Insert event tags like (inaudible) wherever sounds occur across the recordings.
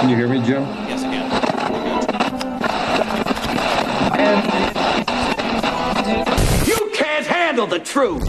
Can you hear me, Jim? Yes, I can. You can't handle the truth.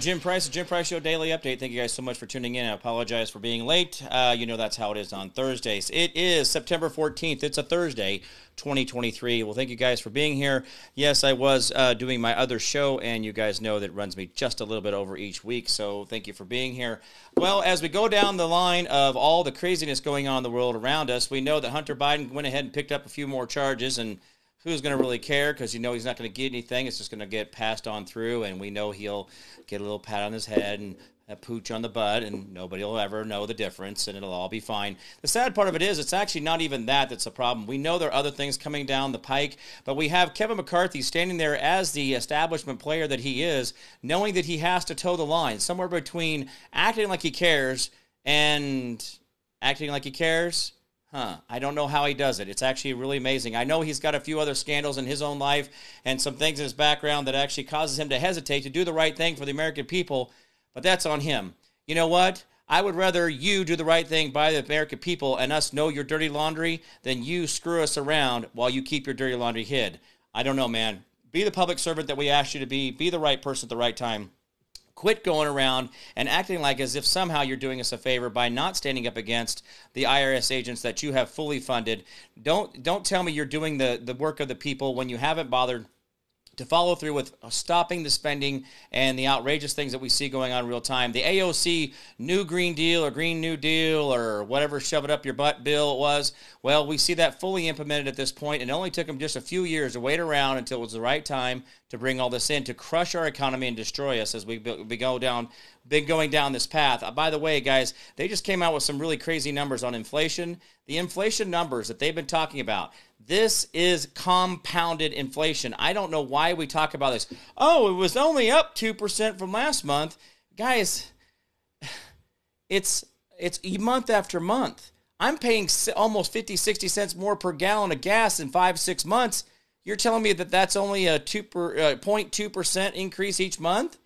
Jim Price, the Jim Price Show Daily Update. Thank you guys so much for tuning in. I apologize for being late. Uh, you know that's how it is on Thursdays. It is September 14th. It's a Thursday, 2023. Well, thank you guys for being here. Yes, I was uh, doing my other show, and you guys know that runs me just a little bit over each week. So thank you for being here. Well, as we go down the line of all the craziness going on in the world around us, we know that Hunter Biden went ahead and picked up a few more charges and who's going to really care because you know he's not going to get anything. It's just going to get passed on through, and we know he'll get a little pat on his head and a pooch on the butt, and nobody will ever know the difference, and it'll all be fine. The sad part of it is, it's actually not even that that's a problem. We know there are other things coming down the pike, but we have Kevin McCarthy standing there as the establishment player that he is, knowing that he has to toe the line somewhere between acting like he cares and acting like he cares Huh. I don't know how he does it. It's actually really amazing. I know he's got a few other scandals in his own life and some things in his background that actually causes him to hesitate to do the right thing for the American people, but that's on him. You know what? I would rather you do the right thing by the American people and us know your dirty laundry than you screw us around while you keep your dirty laundry hid. I don't know, man. Be the public servant that we asked you to be. Be the right person at the right time. Quit going around and acting like as if somehow you're doing us a favor by not standing up against the IRS agents that you have fully funded. Don't don't tell me you're doing the, the work of the people when you haven't bothered to follow through with stopping the spending and the outrageous things that we see going on in real time. The AOC New Green Deal or Green New Deal or whatever shove it up your butt bill it was, well, we see that fully implemented at this point, and it only took them just a few years to wait around until it was the right time to bring all this in to crush our economy and destroy us as we, we go down, been going down this path. Uh, by the way, guys, they just came out with some really crazy numbers on inflation. The inflation numbers that they've been talking about, this is compounded inflation. I don't know why we talk about this. Oh, it was only up 2% from last month. Guys, (sighs) it's it's month after month. I'm paying almost 50, 60 cents more per gallon of gas in 5 6 months. You're telling me that that's only a 2 per, uh, 0.2% increase each month?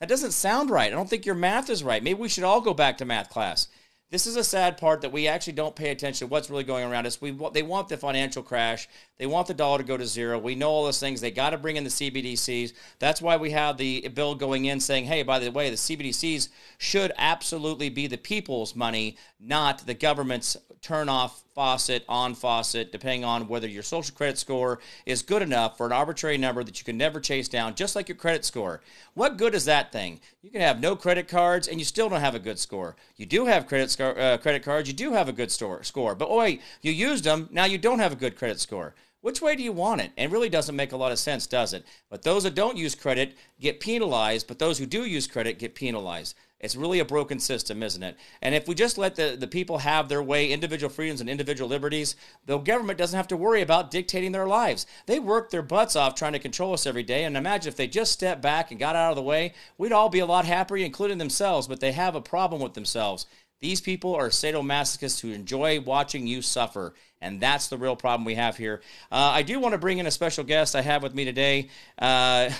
That doesn't sound right. I don't think your math is right. Maybe we should all go back to math class. This is a sad part that we actually don't pay attention to what's really going around us. We they want the financial crash. They want the dollar to go to zero. We know all those things. They got to bring in the CBDCs. That's why we have the bill going in saying, "Hey, by the way, the CBDCs should absolutely be the people's money, not the government's turn off faucet, on faucet, depending on whether your social credit score is good enough for an arbitrary number that you can never chase down, just like your credit score. What good is that thing? You can have no credit cards and you still don't have a good score. You do have credit score, uh, credit cards, you do have a good store, score, but oh wait, you used them, now you don't have a good credit score. Which way do you want it? And it really doesn't make a lot of sense, does it? But those that don't use credit get penalized, but those who do use credit get penalized. It's really a broken system, isn't it? And if we just let the, the people have their way, individual freedoms and individual liberties, the government doesn't have to worry about dictating their lives. They work their butts off trying to control us every day. And imagine if they just stepped back and got out of the way, we'd all be a lot happier, including themselves. But they have a problem with themselves. These people are sadomasochists who enjoy watching you suffer. And that's the real problem we have here. Uh, I do want to bring in a special guest I have with me today. Uh,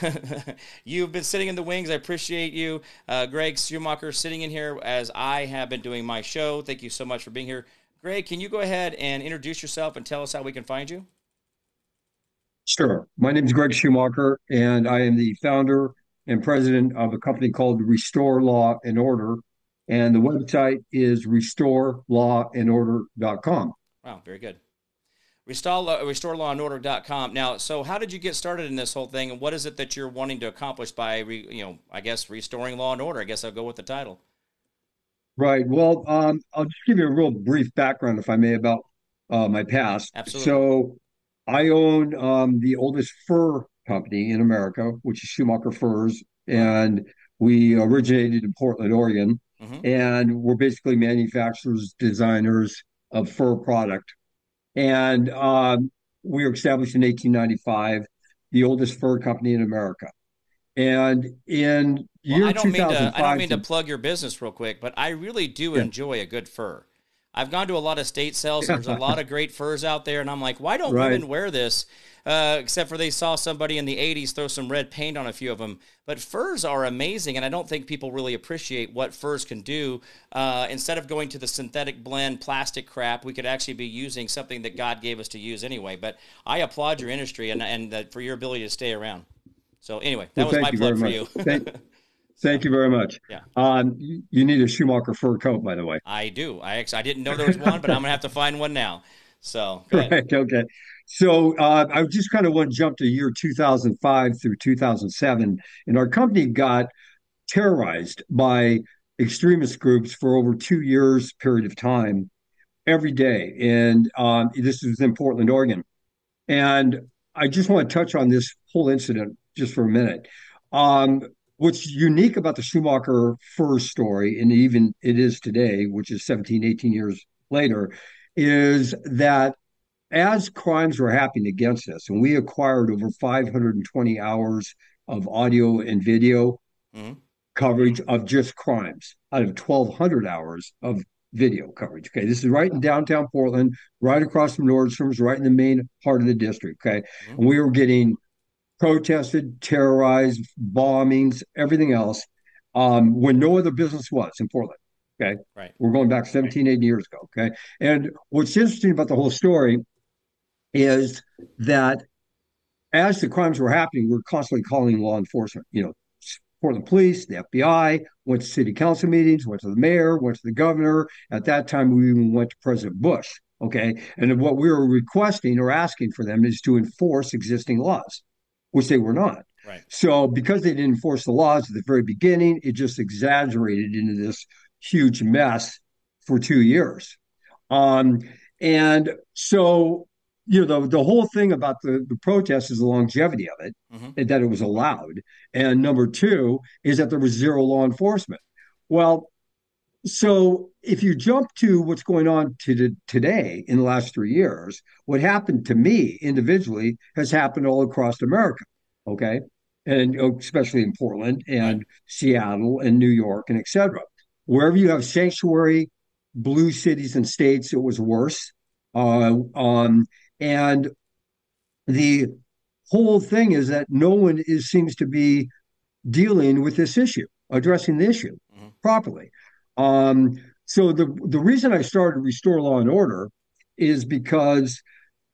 (laughs) you've been sitting in the wings. I appreciate you. Uh, Gregg Schumacher sitting in here as I have been doing my show. Thank you so much for being here. Gregg, can you go ahead and introduce yourself and tell us how we can find you? Sure. My name is Gregg Schumacher, and I am the founder and president of a company called Restore Law and Order. And the website is restorelawandorder.com. Wow, very good. Restore, RestoreLawAndOrder.com. Now, so how did you get started in this whole thing, and what is it that you're wanting to accomplish by, re, you know, I guess restoring law and order? I guess I'll go with the title. Right. Well, um, I'll just give you a real brief background, if I may, about uh, my past. Absolutely. So, I own um, the oldest fur company in America, which is Schumacher Furs, and we originated in Portland, Oregon, mm-hmm. and we're basically manufacturers, designers, of fur product. And um, we were established in 1895. the oldest fur company in America. And in well, year I don't mean to I don't mean to, to plug your business real quick, but I really do yeah. enjoy a good fur. I've gone to a lot of state sales. There's a lot of great furs out there, and I'm like, why don't right. women wear this? Uh, except for they saw somebody in the 80s throw some red paint on a few of them. But furs are amazing, and I don't think people really appreciate what furs can do. Uh, instead of going to the synthetic blend plastic crap, we could actually be using something that God gave us to use anyway. But I applaud your industry and, and for your ability to stay around. So anyway, that well, was my plug for you. (laughs) thank, you very much. Yeah. Um, you need a Schumacher fur coat, by the way. I do. I actually, I didn't know there was one, but I'm gonna have to find one now. So right. Okay. So uh, I just kind of want to jump to year 2005 through 2007, and our company got terrorized by extremist groups for over two years period of time every day and um, this is in portland oregon and i just want to touch on this whole incident just for a minute. Um, what's unique about the Schumacher fur story, and even it is today, which is 17, 18 years later, is that as crimes were happening against us, and we acquired over 520 hours of audio and video mm-hmm. coverage of just crimes out of 1,200 hours of video coverage. Okay, this is right in downtown Portland, right across from Nordstrom's, right in the main heart of the district. Okay, mm-hmm. and we were getting protested, terrorized, bombings, everything else, um, when no other business was in Portland. Okay. Right. We're going back 17, 18 years ago. Okay. And what's interesting about the whole story is that as the crimes were happening, we are constantly calling law enforcement, you know, Portland police, the FBI, went to city council meetings, went to the mayor, went to the governor. At that time, we even went to President Bush. Okay. And what we were requesting or asking for them is to enforce existing laws which they were not. Right. So because they didn't enforce the laws at the very beginning, it just exaggerated into this huge mess for two years. Um, and so, you know, the, the whole thing about the, the protest is the longevity of it, mm-hmm. and that it was allowed. And number two is that there was zero law enforcement. Well, so if you jump to what's going on to today in the last three years, what happened to me individually has happened all across America. Okay. And especially in Portland and. Seattle and New York and etc. Wherever you have sanctuary blue cities and states, it was worse. Uh, um, and the whole thing is that no one is seems to be dealing with this issue, addressing the issue mm-hmm. properly. Um, so the the reason I started Restore Law and Order is because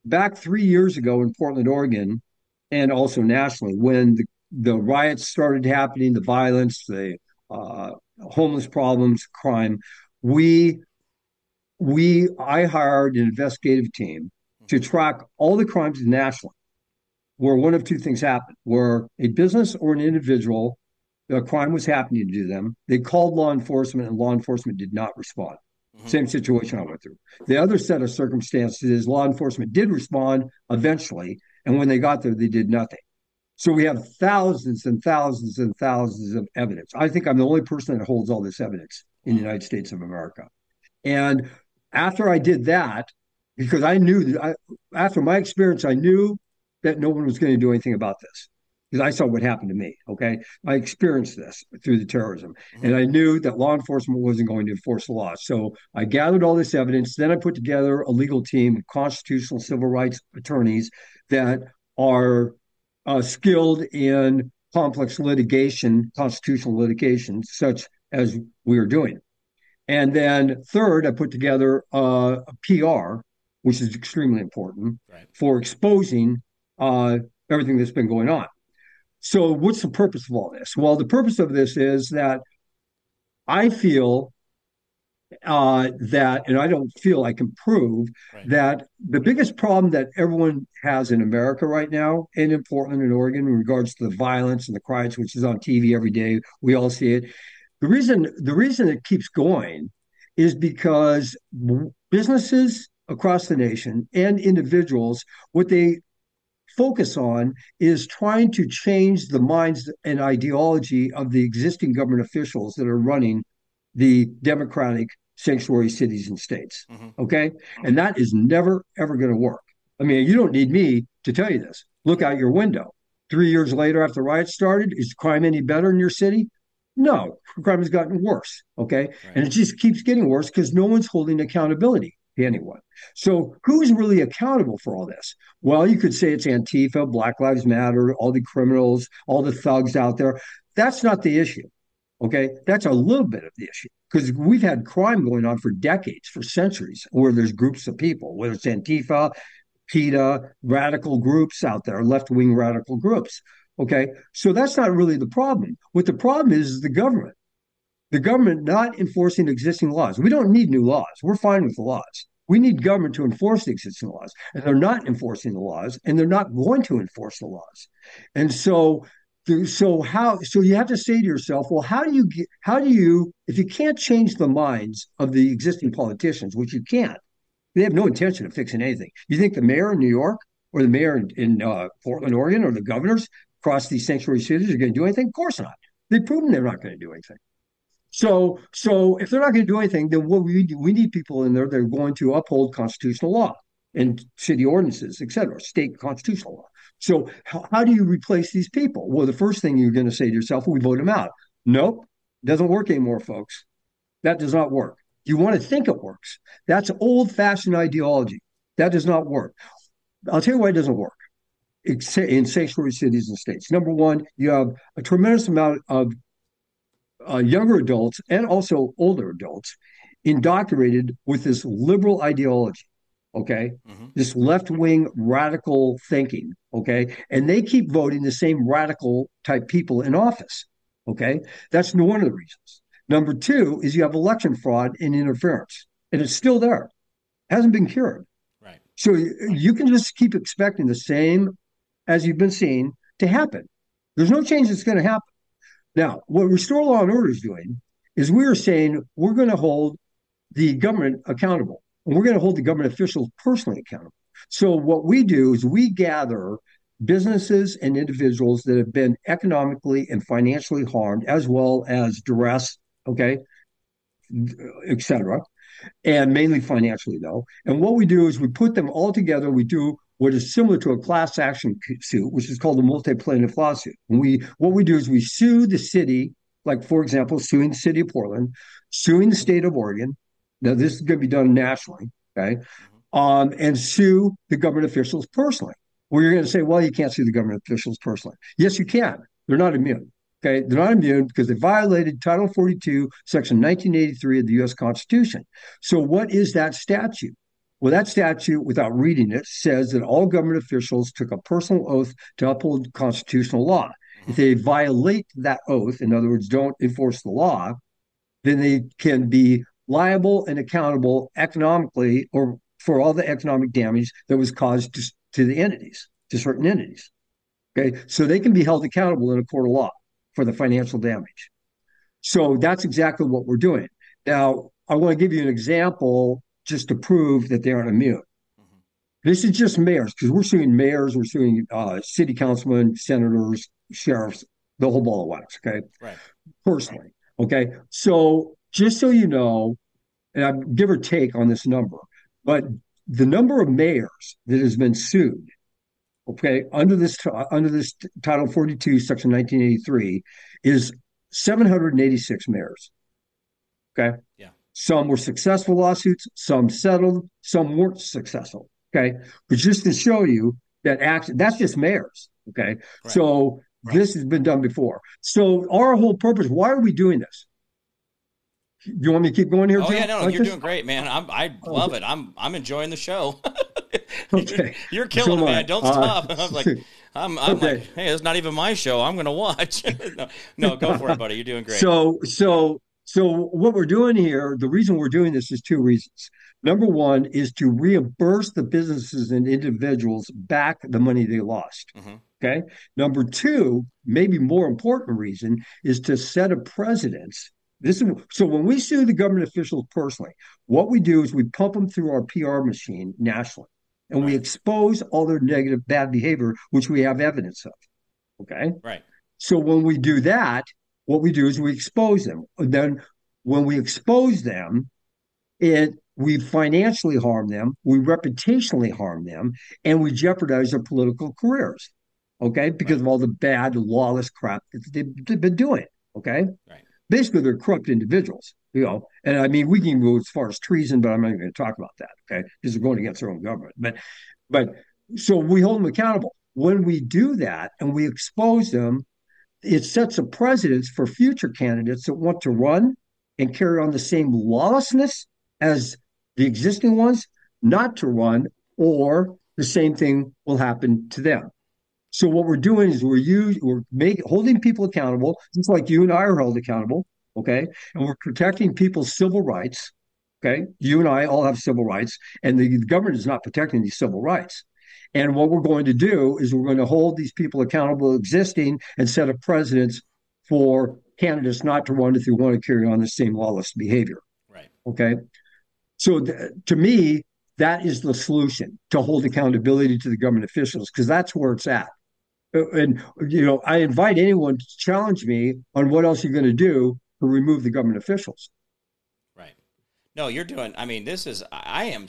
back three years ago in Portland, Oregon, and also nationally, when the, the riots started happening, the violence, the uh, homeless problems, crime, we we I hired an investigative team to track all the crimes nationally, where one of two things happened: where a business or an individual a crime was happening to them. They called law enforcement, and law enforcement did not respond. Mm-hmm. Same situation I went through. The other set of circumstances is law enforcement did respond eventually, and when they got there, they did nothing. So we have thousands and thousands and thousands of evidence. I think I'm the only person that holds all this evidence in the United States of America. And after I did that, because I knew that I, after my experience, I knew that no one was going to do anything about this because I saw what happened to me. Okay. I experienced this through the terrorism. Mm-hmm. And I knew that law enforcement wasn't going to enforce the law. So I gathered all this evidence. Then I put together a legal team of constitutional civil rights attorneys that are uh, skilled in complex litigation, constitutional litigation, such as we are doing. And then third, I put together uh, a PR, which is extremely important right. for exposing uh, everything that's been going on. So, what's the purpose of all this? Well, the purpose of this is that I feel uh, that, and I don't feel I can prove right. that the biggest problem that everyone has in America right now, and in Portland and Oregon, in regards to the violence and the riots, which is on TV every day, we all see it. The reason the reason it keeps going is because businesses across the nation and individuals, what they focus on is trying to change the minds and ideology of the existing government officials that are running the democratic sanctuary cities and states. Mm-hmm. Okay. And that is never, ever going to work. I mean, you don't need me to tell you this. Look out your window. three years later after the riots started, is crime any better in your city? No, crime has gotten worse. Okay. Right. And it just keeps getting worse because no one's holding accountability anyone. So who's really accountable for all this? Well, you could say it's Antifa, Black Lives Matter, all the criminals, all the thugs out there. That's not the issue. Okay. That's a little bit of the issue because we've had crime going on for decades, for centuries, where there's groups of people, whether it's Antifa, PETA, radical groups out there, left wing radical groups. Okay. So that's not really the problem. What the problem is, is the government. The government not enforcing existing laws. We don't need new laws. We're fine with the laws. We need government to enforce the existing laws. And they're not enforcing the laws, and they're not going to enforce the laws. And so so how so you have to say to yourself well how do you get how do you if you can't change the minds of the existing politicians which you can't they have no intention of fixing anything you think the mayor in new york or the mayor in, in uh, portland oregon or the governors across these sanctuary cities are going to do anything? Of course not. They've proven they're not going to do anything. So, so if they're not going to do anything, then what we we need people in there that are going to uphold constitutional law and city ordinances, et cetera, state constitutional law. So, how, how do you replace these people? Well, the first thing you're going to say to yourself, we vote them out. Nope, doesn't work anymore, folks. That does not work. You want to think it works. That's old fashioned ideology. That does not work. I'll tell you why it doesn't work in sanctuary cities and states. Number one, you have a tremendous amount of uh, younger adults and also older adults indoctrinated with this liberal ideology. Okay, mm-hmm. this left wing radical thinking. Okay, and they keep voting the same radical type people in office. Okay, that's one of the reasons. Number two is you have election fraud and interference, and it's still there, hasn't been cured. Right. So you can just keep expecting the same as you've been seeing, to happen. There's no change that's going to happen. Now, what Restore Law and Order is doing is we are saying we're going to hold the government accountable, and we're going to hold the government officials personally accountable. So, what we do is we gather businesses and individuals that have been economically and financially harmed, as well as duress, okay, et cetera, and mainly financially, though. And what we do is we put them all together. We do what is similar to a class action suit, which is called a multi-plaintiff lawsuit. And we what we do is we sue the city, like for example, suing the city of Portland, suing the state of Oregon. Now this is going to be done nationally, okay, mm-hmm. um, and sue the government officials personally. Well, you're going to say, well, you can't sue the government officials personally. Yes, you can. They're not immune. Okay, they're not immune because they violated Title 42, Section 1983 of the U.S. Constitution. So, what is that statute? Well, that statute, without reading it, says that all government officials took a personal oath to uphold constitutional law. If they violate that oath, in other words, don't enforce the law, then they can be liable and accountable economically or for all the economic damage that was caused to, to the entities, to certain entities. Okay, so they can be held accountable in a court of law for the financial damage. So that's exactly what we're doing. Now, I want to give you an example just to prove that they aren't immune. Mm-hmm. This is just mayors because we're suing mayors, we're suing uh, city councilmen, senators, sheriffs, the whole ball of wax. Okay, right. Personally, okay. So just so you know, and I give or take on this number, but the number of mayors that has been sued, okay, under this under this Title 42, Section 1983, is 786 mayors. Okay. Some were successful lawsuits, some settled, some weren't successful. Okay. But just to show you that action, that's just mayors. Okay. Right. So right. this has been done before. So our whole purpose, why are we doing this? You want me to keep going here? Oh Jim? yeah, no, like you're this? doing great, man. I'm, I love okay. it. I'm, I'm enjoying the show. (laughs) okay, you're, you're killing so it, man. Don't uh, stop. (laughs) (laughs) I'm like, I'm, I'm okay. like, hey, it's not even my show. I'm going to watch. no, no, go for it, buddy. You're doing great. So, so so what we're doing here, the reason we're doing this is two reasons. Number one is to reimburse the businesses and individuals back the money they lost. Mm-hmm. Okay. Number two, maybe more important reason is to set a precedence. This is so when we sue the government officials personally, what we do is we pump them through our PR machine nationally, and right. we expose all their negative, bad behavior, which we have evidence of. Okay. Right. So when we do that, what we do is we expose them. Then when we expose them, it we financially harm them, we reputationally harm them, and we jeopardize their political careers. okay, because right. of all the bad, lawless crap that they've, been doing, okay? Right. Basically, they're corrupt individuals, you know. And I mean, we can go as far as treason, but I'm not going to talk about that, okay? Because they're going against their own government. But, but so we hold them accountable. When we do that and we expose them, it sets a precedence for future candidates that want to run and carry on the same lawlessness as the existing ones, not to run, or the same thing will happen to them. So what we're doing is we're use, we're making holding people accountable, just like you and I are held accountable. Okay, and we're protecting people's civil rights. Okay, you and I all have civil rights, and the government is not protecting these civil rights. And what we're going to do is we're going to hold these people accountable, existing, and set a precedents for candidates not to run if they want to carry on the same lawless behavior. Right. Okay. So th- to me, that is the solution to hold accountability to the government officials because that's where it's at. Uh, and you know, I invite anyone to challenge me on what else you're going to do to remove the government officials. Right. No, you're doing. I mean, this is. I am.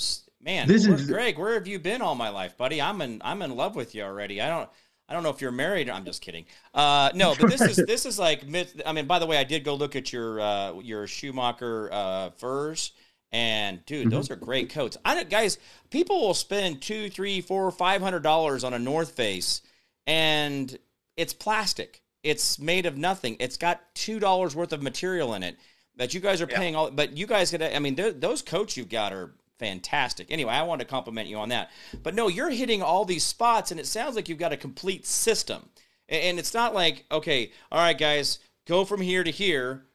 Man, this is Gregg. Where have you been all my life, buddy? I'm in. I'm in love with you already. I don't. I don't know if you're married. I'm just kidding. Uh, no, but this is (laughs) this is like myth. I mean, by the way, I did go look at your uh, your Schumacher uh, furs, and dude, mm-hmm. those are great coats. I guys. People will spend two, three, four, five hundred dollars on a North Face, and it's plastic. It's made of nothing. It's got two dollars worth of material in it that you guys are paying yeah. all. But you guys get. I mean, those coats you've got are fantastic. Anyway, I want to compliment you on that. But no, you're hitting all these spots, and it sounds like you've got a complete system. And it's not like, okay, all right, guys, go from here to here,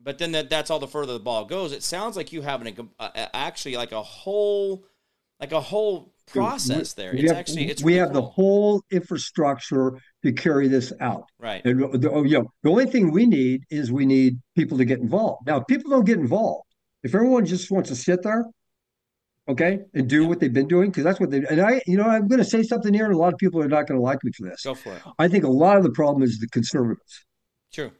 but then that, that's all the further the ball goes. It sounds like you have an, actually like a whole, like a whole process there. It's have, actually it's we really have cool. the whole infrastructure to carry this out. Right. And uh, the, oh, you know, the only thing we need is we need people to get involved. Now, if people don't get involved, if everyone just wants to sit there okay, and do what they've been doing because that's what they. And I, you know, I'm going to say something here, and a lot of people are not going to like me for this. Go for it. I think a lot of the problem is the conservatives. True.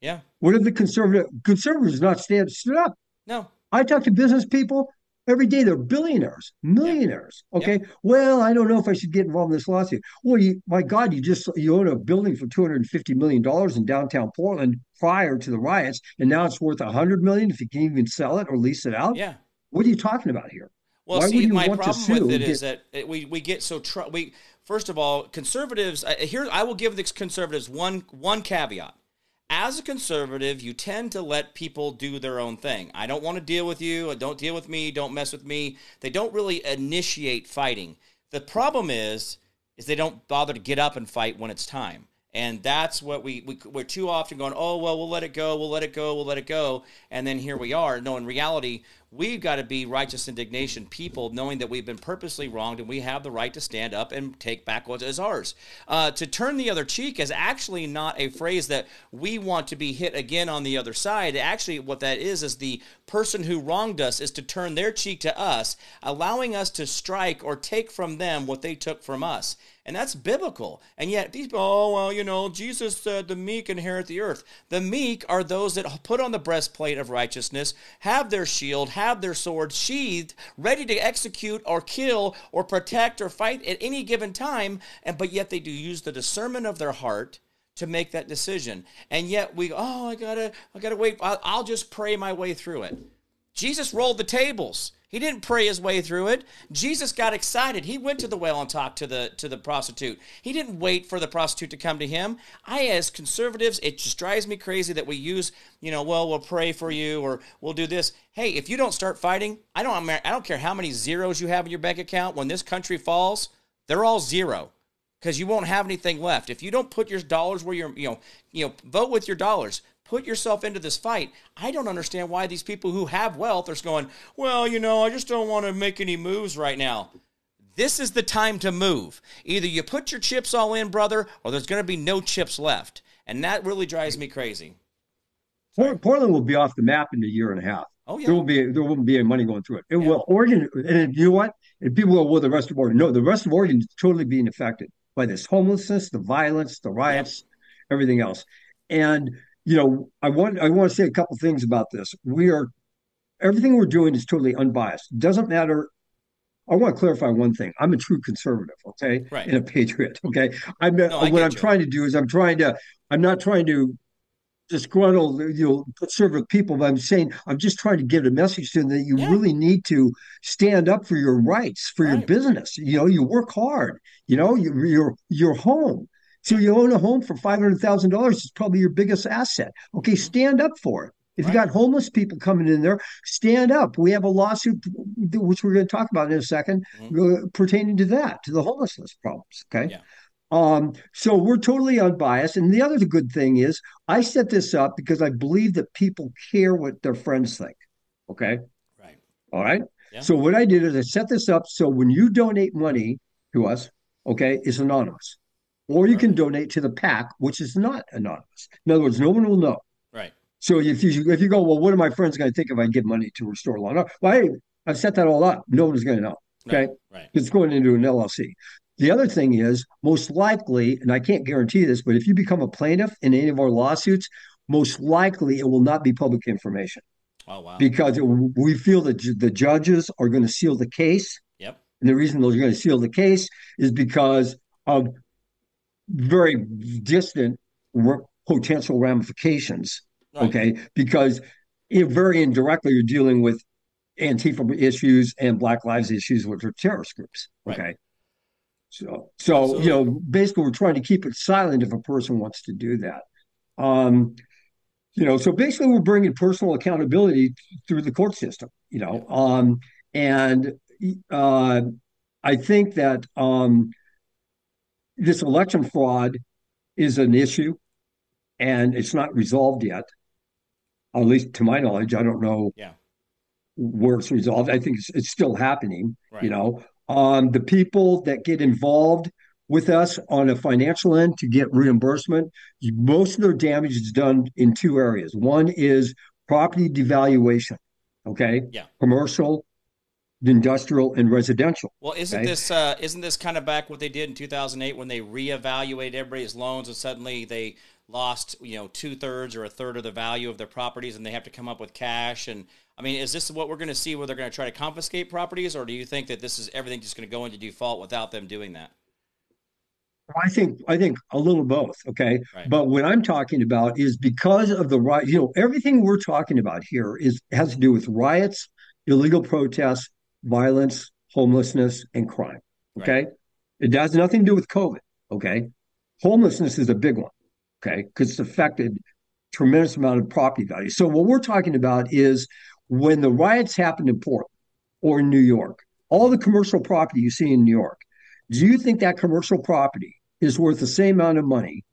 Yeah. What if the conservative conservatives not stand stood up? No. I talk to business people every day. They're billionaires, millionaires. Yeah. Okay. Yeah. Well, I don't know if I should get involved in this lawsuit. Well, you, my God, you just you own a building for two hundred and fifty million dollars in downtown Portland prior to the riots, and now it's worth a hundred million if you can even sell it or lease it out. Yeah. What are you talking about here? Well, Why see, my problem with it is that we, we get so tr- we first of all conservatives uh, here I will give the conservatives one one caveat. As a conservative, you tend to let people do their own thing. I don't want to deal with you. Don't deal with me. Don't mess with me. They don't really initiate fighting. The problem is, is they don't bother to get up and fight when it's time. And that's what we, we we're too often going, oh well, we'll let it go, we'll let it go, we'll let it go, and then here we are. No, in reality, we've got to be righteous indignation people, knowing that we've been purposely wronged and we have the right to stand up and take back what is ours. Uh, to turn the other cheek is actually not a phrase that we want to be hit again on the other side. Actually, what that is is the person who wronged us is to turn their cheek to us, allowing us to strike or take from them what they took from us. And that's biblical. And yet, people, oh, well, you know, Jesus said the meek inherit the earth. The meek are those that put on the breastplate of righteousness, have their shield, have their swords sheathed, ready to execute or kill or protect or fight at any given time. And but yet they do use the discernment of their heart to make that decision. And yet we, oh, I gotta, I gotta wait. I'll, I'll just pray my way through it. Jesus rolled the tables. He didn't pray his way through it. Jesus got excited. He went to the well and talked to the to the prostitute. He didn't wait for the prostitute to come to him. I as conservatives, it just drives me crazy that we use, you know, well, we'll pray for you or we'll do this. Hey, if you don't start fighting, I don't I don't care how many zeros you have in your bank account when this country falls, they're all zero because you won't have anything left. If you don't put your dollars where you're, you know, you know, vote with your dollars put yourself into this fight. I don't understand why these people who have wealth are going, well, you know, I just don't want to make any moves right now. This is the time to move. Either you put your chips all in, brother, or there's going to be no chips left. And that really drives me crazy. Sorry. Portland will be off the map in a year and a half. Oh yeah, there will be there won't be any money going through it. It yeah. will Oregon, and you know what? And people will, well, the rest of Oregon. No, the rest of Oregon is totally being affected by this homelessness, the violence, the riots, yeah. everything else. And you know, I want I want to say a couple things about this. We are everything we're doing is totally unbiased. It doesn't matter I want to clarify one thing. I'm a true conservative, okay, right. and a patriot, okay. I'm no, what I'm you. trying to do is I'm trying to I'm not trying to disgruntled, you know, conservative people, but I'm saying I'm just trying to get a message to them that you yeah. really need to stand up for your rights, for right. your business. You know, you work hard. You know, you, your your home. So you own a home for five hundred thousand dollars. It's probably your biggest asset. Okay, stand up for it. If you got homeless people coming in there, stand up. We have a lawsuit, which we're going to talk about in a 2nd mm-hmm. uh, pertaining to that, to the homelessness problems. Okay. Yeah. Um, so we're totally unbiased. And the other good thing is, I set this up because I believe that people care what their friends think. Okay. Right. All right. Yeah. So what I did is I set this up so when you donate money to us, okay, it's anonymous. Or you right. can donate to the PAC, which is not anonymous. In other words, no one will know. Right. So if you if you go, well, what are my friends going to think if I give money to restore law? No, well, hey, I've set that all up. No one's going to know. Okay. Right. right. It's going into an LLC. The other thing is, most likely, and I can't guarantee this, but if you become a plaintiff in any of our lawsuits, most likely it will not be public information. Oh, wow. Because it, we feel that the judges are going to seal the case. Yep. And the reason they're going to seal the case is because of very distant potential ramifications. Right. Okay. Because it, very indirectly, you're dealing with Antifa issues and Black Lives issues, which are terrorist groups. Okay. Right. So, so Absolutely. you know, basically, we're trying to keep it silent if a person wants to do that. Um, you know, so basically, we're bringing personal accountability through the court system. You know, um, and uh, I think that um, this election fraud is an issue, and it's not resolved yet. At least to my knowledge, I don't know. Yeah where it's resolved. I think it's, it's still happening. Right. You know, um, the people that get involved with us on a financial end to get reimbursement, most of their damage is done in two areas. One is property devaluation, okay? Yeah. Commercial, industrial, and residential. Well, isn't okay? this uh, isn't this kind of back what they did in 2008 when they reevaluated everybody's loans and suddenly they lost you know two thirds or a third of the value of their properties and they have to come up with cash and I mean, is this what we're going to see where they're going to try to confiscate properties, or do you think that this is everything just going to go into default without them doing that? I think I think a little both. Okay, right. but what I'm talking about is because of the right. You know, everything we're talking about here is has to do with riots, illegal protests, violence, homelessness, and crime. Okay, right. it has nothing to do with COVID. Okay, homelessness is a big one. Okay, because it's affected tremendous amount of property value. So what we're talking about is when the riots happened in Portland or in New York, all the commercial property you see in New York, do you think that commercial property is worth the same amount of money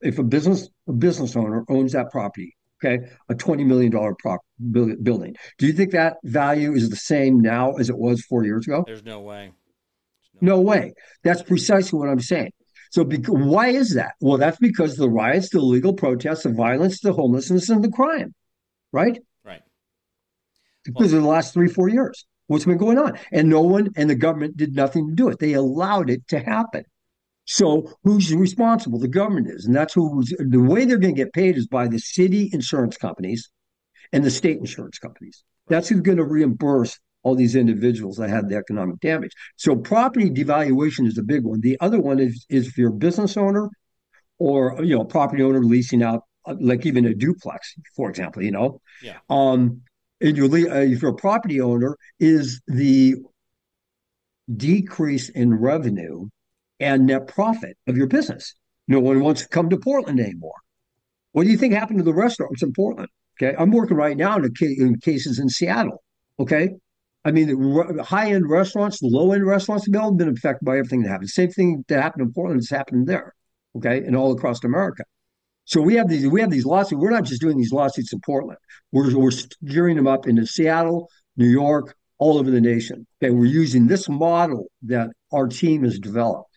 if a business a business owner owns that property? Okay, a twenty million dollar prop building. Do you think that value is the same now as it was four years ago? There's no way. No, no way. That's precisely what I'm saying. So, why is that? Well, that's because the riots, the illegal protests, the violence, the homelessness, and the crime, right? Right. Because well, of the last three, four years. What's been going on? And no one and the government did nothing to do it. They allowed it to happen. So who's responsible? The government is. And that's who the way they're going to get paid is by the city insurance companies and the state insurance companies. That's who's going to reimburse all these individuals that had the economic damage. So property devaluation is a big one. The other one is is if you're a business owner or you know, a property owner leasing out like even a duplex, for example, you know. Yeah. Um, and you're, uh, if you're a property owner, is the decrease in revenue and net profit of your business. No one wants to come to Portland anymore. What do you think happened to the restaurants in Portland? Okay, I'm working right now in, in cases in Seattle. Okay, I mean, high end restaurants, low end restaurants have all been affected by everything that happened. Same thing that happened in Portland has happened there. Okay, and all across America. So we have these we have these lawsuits. We're not just doing these lawsuits in Portland. We're we're gearing them up into Seattle, New York, all over the nation. Okay, we're using this model that our team has developed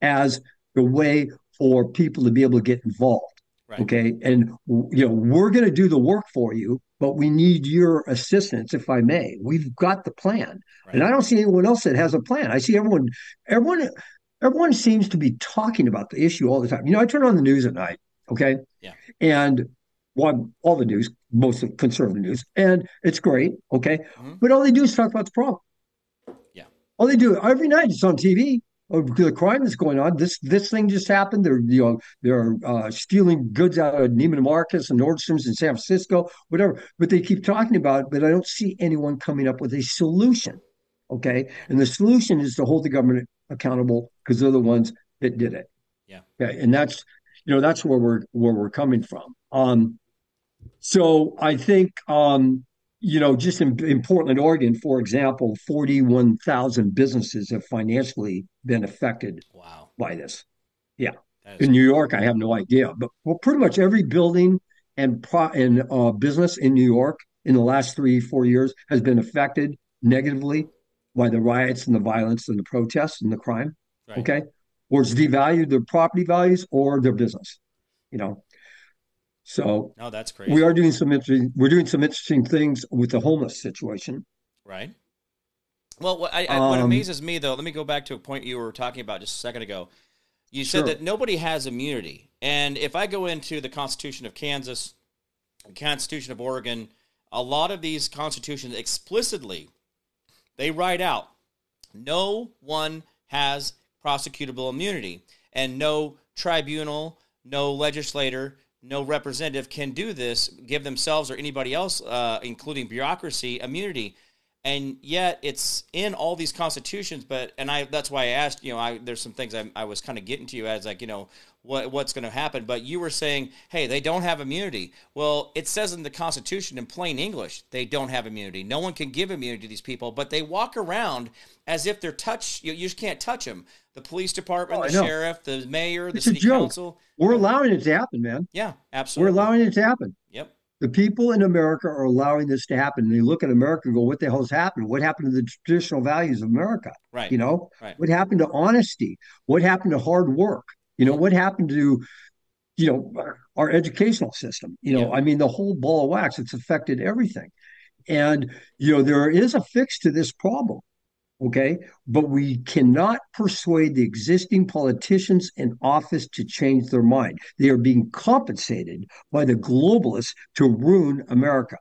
as the way for people to be able to get involved. Right. Okay, and you know we're going to do the work for you, but we need your assistance, if I may. We've got the plan, right. and I don't see anyone else that has a plan. I see everyone, everyone, everyone seems to be talking about the issue all the time. You know, I turn on the news at night, Okay. Yeah. And one, all the news, most of conservative news, and it's great. Okay. Mm-hmm. But all they do is talk about the problem. Yeah. All they do every night, it's on TV. Oh, the crime that's going on. This this thing just happened. They're you know they're uh, stealing goods out of Neiman Marcus and Nordstrom's in San Francisco, whatever. But they keep talking about it. But I don't see anyone coming up with a solution. Okay, and the solution is to hold the government accountable because they're the ones that did it. Yeah. Okay, and that's you know that's where we're where we're coming from. Um, so I think um, you know, just in, in Portland, Oregon, for example, 41,000 businesses have financially been affected wow. by this. Yeah. In New York, I have no idea, but well, pretty much every building and pro- and uh, business in New York in the last three, four years has been affected negatively by the riots and the violence and the protests and the crime. Right. Okay. Or it's devalued their property values or their business, you know. So no, that's crazy. We are doing some interesting. We're doing some interesting things with the homeless situation. Right. Well, what, I, I, what um, amazes me though, let me go back to a point you were talking about just a second ago. You said sure. that nobody has immunity, and if I go into the Constitution of Kansas, the Constitution of Oregon, a lot of these constitutions explicitly they write out no one has prosecutable immunity, and no tribunal, no legislator, no representative can do this, give themselves or anybody else, uh, including bureaucracy, immunity. And yet it's in all these constitutions, but and I that's why I asked. You know, I, there's some things I, I was kind of getting to you as like you know what what's going to happen. But you were saying, hey, they don't have immunity. Well, it says in the Constitution in plain English they don't have immunity. No one can give immunity to these people, but they walk around as if they're touch. You, you just can't touch them. The police department, oh, the sheriff, the mayor, the city council. We're allowing it to happen, man. Yeah, absolutely. We're allowing it to happen. Yep. The people in America are allowing this to happen. And They look at America and go, "What the hell's happened? What happened to the traditional values of America? Right. You know, right. what happened to honesty? What happened to hard work? You know, what happened to, you know, our educational system? You know, I mean, the whole ball of wax. It's affected everything, and you know, there is a fix to this problem. Okay. But we cannot persuade the existing politicians in office to change their mind. They are being compensated by the globalists to ruin America.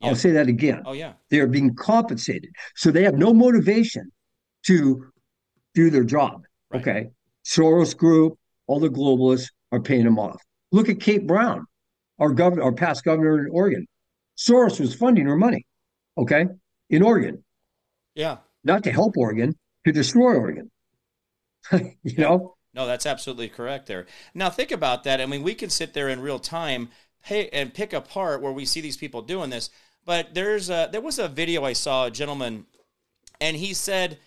Yeah. I'll say that again. Oh, yeah. They are being compensated. So they have no motivation to do their job. Right. Okay. Soros Group, all the globalists are paying them off. Look at Kate Brown, our governor, our past governor in Oregon. Soros was funding her money. Okay. In Oregon. Yeah not to help Oregon, to destroy Oregon. (laughs) you know? No, that's absolutely correct there. Now think about that. I mean, we can sit there in real time and pick apart where we see these people doing this. But there's a, there was a video I saw a gentleman, and he said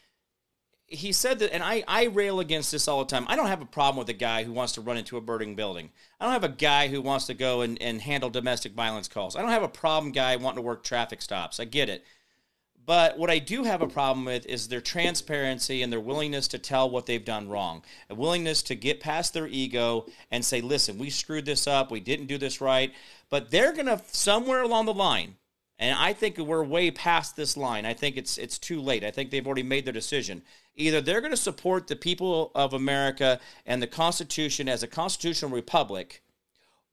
he said that, and I, I rail against this all the time. I don't have a problem with a guy who wants to run into a burning building. I don't have a guy who wants to go and, and handle domestic violence calls. I don't have a problem guy wanting to work traffic stops. I get it. But what I do have a problem with is their transparency and their willingness to tell what they've done wrong, a willingness to get past their ego and say, listen, we screwed this up, we didn't do this right. But they're going to, somewhere along the line, and I think we're way past this line. I think it's it's too late. I think they've already made their decision. Either they're going to support the people of America and the Constitution as a constitutional republic,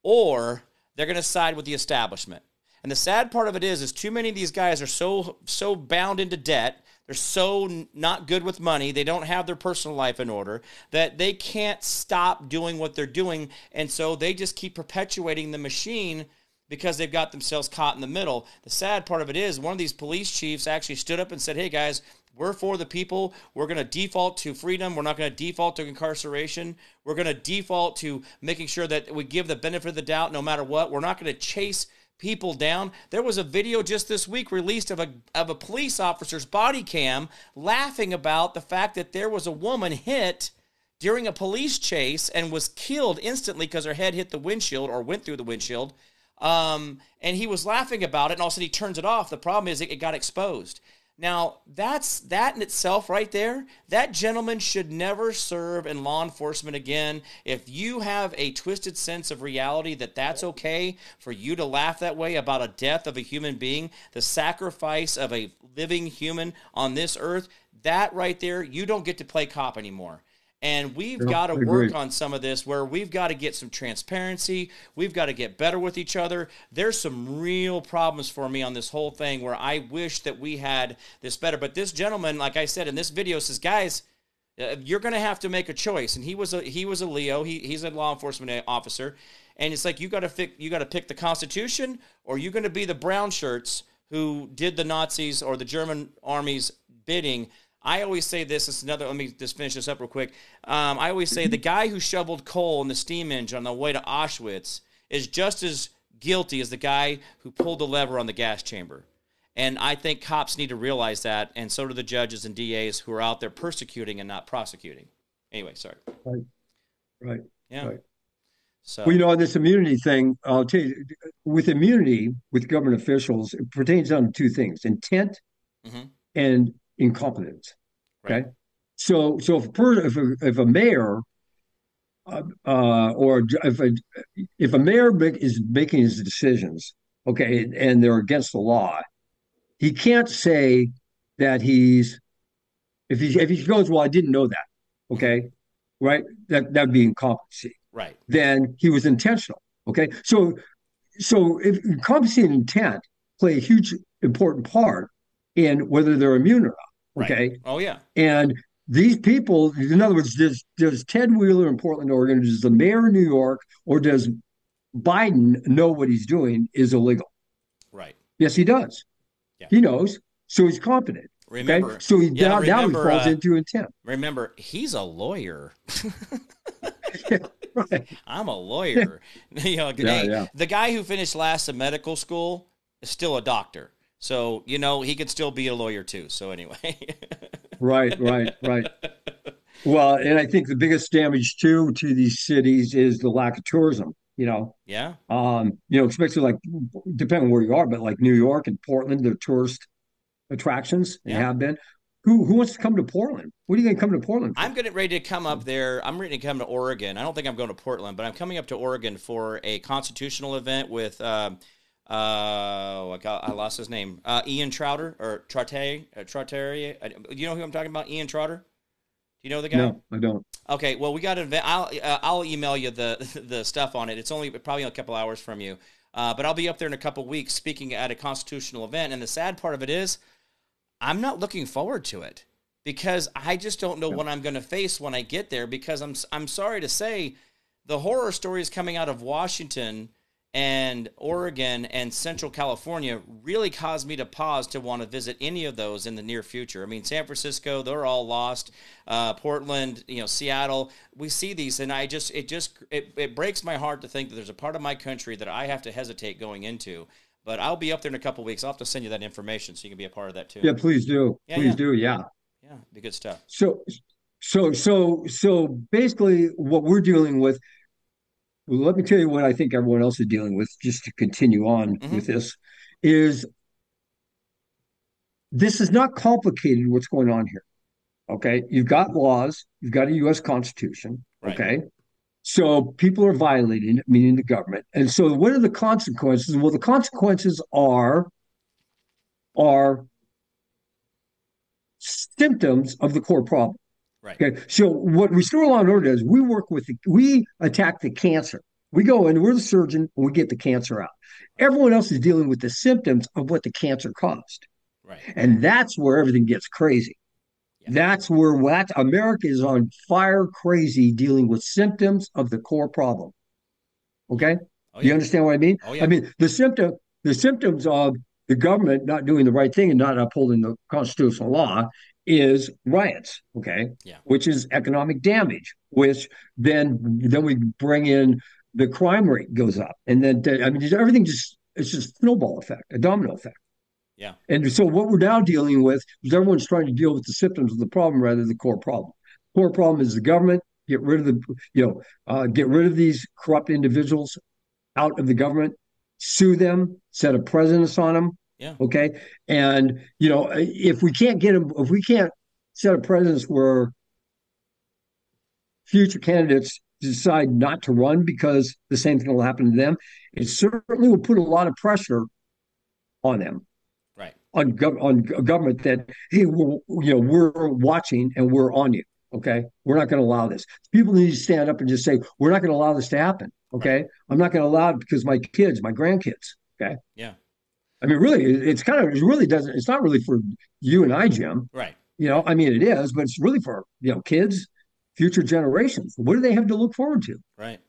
or they're going to side with the establishment. And the sad part of it is, is too many of these guys are so so bound into debt. They're so not good with money. They don't have their personal life in order that they can't stop doing what they're doing, and so they just keep perpetuating the machine because they've got themselves caught in the middle. The sad part of it is, one of these police chiefs actually stood up and said, "Hey guys." We're for the people. We're going to default to freedom. We're not going to default to incarceration. We're going to default to making sure that we give the benefit of the doubt no matter what. We're not going to chase people down. There was a video just this week released of a of a police officer's body cam laughing about the fact that there was a woman hit during a police chase and was killed instantly because her head hit the windshield or went through the windshield. Um, and he was laughing about it, and all of a sudden he turns it off. The problem is it, it got exposed. Now, that's that in itself right there. That gentleman should never serve in law enforcement again. If you have a twisted sense of reality that that's okay for you to laugh that way about a death of a human being, the sacrifice of a living human on this earth, that right there, you don't get to play cop anymore. And we've yeah, got to work on some of this where we've got to get some transparency. We've got to get better with each other. There's some real problems for me on this whole thing where I wish that we had this better. But this gentleman, like I said in this video, says, guys, uh, you're going to have to make a choice. And he was a he was a Leo. He, he's a law enforcement officer, and it's like you got to pick you got to pick the Constitution, or you're going to be the brown shirts who did the Nazis or the German army's bidding. I always say this. It's another. Let me just finish this up real quick. Um, I always say the guy who shoveled coal in the steam engine on the way to Auschwitz is just as guilty as the guy who pulled the lever on the gas chamber. And I think cops need to realize that, and so do the judges and DAs who are out there persecuting and not prosecuting. Anyway, sorry. Right. Right. Yeah. Right. So, well, you know, on this immunity thing, I'll tell you, with immunity with government officials, it pertains on two things: intent mm-hmm. and incompetence. Okay, right. so so if a, per, if a, if a mayor uh, uh, or if a if a mayor is making his decisions, okay, and they're against the law, he can't say that he's if he if he goes, well, I didn't know that. Okay, right? That that'd be incompetency right then he was intentional okay so so if competency and intent play a huge important part in whether they're immune or not okay oh yeah and these people in other words does does ted wheeler in portland oregon does the mayor of new york or does biden know what he's doing is illegal right yes he does yeah. he knows so he's competent Remember, okay? so he yeah, now, remember, now he falls uh, into intent. Remember, he's a lawyer. (laughs) right. I'm a lawyer. (laughs) (laughs) you know, yeah, hey, yeah. the guy who finished last in medical school is still a doctor. So, you know, he could still be a lawyer too. So anyway. (laughs) right, right, right. Well, and I think the biggest damage too to these cities is the lack of tourism. You know. Yeah. Um, you know, especially like depending on where you are, but like New York and Portland, they're tourist attractions. They yeah. have been. Who who wants to come to Portland? What are you going to come to Portland? For? I'm getting ready to come up there. I'm ready to come to Oregon. I don't think I'm going to Portland, but I'm coming up to Oregon for a constitutional event with. Uh, uh, I, got, I lost his name. Uh, Ian Trouter or Trotter, uh, Trotter. Uh, you know who I'm talking about? Ian Trotter. Do you know the guy? No, I don't. Okay, well, we got an event. I'll uh, I'll email you the (laughs) the stuff on it. It's only probably a couple hours from you, uh, but I'll be up there in a couple weeks speaking at a constitutional event. And the sad part of it is, I'm not looking forward to it because I just don't know what I'm going to face when I get there. Because I'm I'm sorry to say, the horror stories coming out of Washington and Oregon and Central California really caused me to pause to want to visit any of those in the near future. I mean, San Francisco, they're all lost. Uh, Portland, you know, Seattle, we see these, and I just it just it, it breaks my heart to think that there's a part of my country that I have to hesitate going into. But I'll be up there in a couple weeks. I'll have to send you that information so you can be a part of that too. Yeah, please do. Yeah, please yeah. do. Yeah. Yeah, be good stuff. So, so, so, so basically, what we're dealing with. Well, let me tell you what I think everyone else is dealing with. Just to continue on mm-hmm. with this, is this is not complicated. What's going on here? Okay, you've got laws. You've got a U.S. Constitution. Right. Okay, so people are violating it, meaning the government. And so what are the consequences? Well, the consequences are are symptoms of the core problem. Right. Okay. So what Restore Law and Order does, we work with the, we attack the cancer. We go in, we're the surgeon, and we get the cancer out. Everyone else is dealing with the symptoms of what the cancer caused. Right. And that's where everything gets crazy. That's where what America is on fire crazy dealing with symptoms of the core problem. Okay? Oh, yeah. You understand what I mean? Oh, yeah. I mean the symptom the symptoms of the government not doing the right thing and not upholding the constitutional law is riots, okay? Yeah. Which is economic damage, which then then we bring in the crime rate goes up. And then I mean everything just it's just snowball effect, a domino effect. Yeah. And so what we're now dealing with is everyone's trying to deal with the symptoms of the problem rather than the core problem. Core problem is the government. Get rid of the, you know, uh, get rid of these corrupt individuals out of the government. Sue them. Set a precedence on them. Yeah. Okay. And you know, if we can't get them, if we can't set a precedence where future candidates decide not to run because the same thing will happen to them, it certainly will put a lot of pressure on them Right. on, gov- on government that hey we're, you know we're watching and we're on you Okay. We're not going to allow this. People need to stand up and just say, we're not going to allow this to happen. Okay. I'm not going to allow it because my kids, my grandkids. Okay. Yeah. I mean, really, it's kind of, it really doesn't, it's not really for you and I, Jim. Right. You know, I mean, it is, but it's really for, you know, kids, future generations. What do they have to look forward to? Right.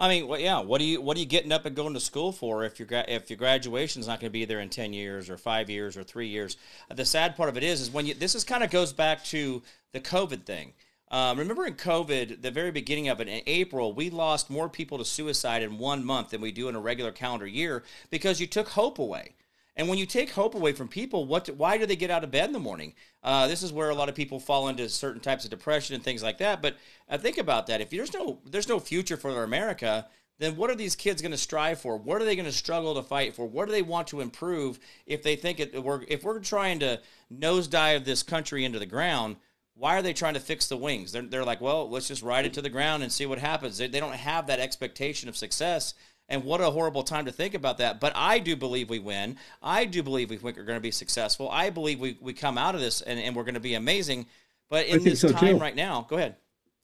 I mean, well, yeah. What do you What are you getting up and going to school for if your if your graduation is not going to be there in ten years or five years or three years? The sad part of it is, is when you this is kind of goes back to the COVID thing. Um, remember in COVID, the very beginning of it, in April, we lost more people to suicide in one month than we do in a regular calendar year because you took hope away. And when you take hope away from people, what? Why do they get out of bed in the morning? Uh, this is where a lot of people fall into certain types of depression and things like that. But uh, think about that: if there's no there's no future for America, then what are these kids going to strive for? What are they going to struggle to fight for? What do they want to improve if they think it, we're if we're trying to nosedive this country into the ground? Why are they trying to fix the wings? They're, they're like, well, let's just ride it to the ground and see what happens. They, they don't have that expectation of success and what a horrible time to think about that. But I do believe we win. I do believe we think we're going to be successful. I believe we, we come out of this and, and we're going to be amazing. But in this so time too. right now, go ahead.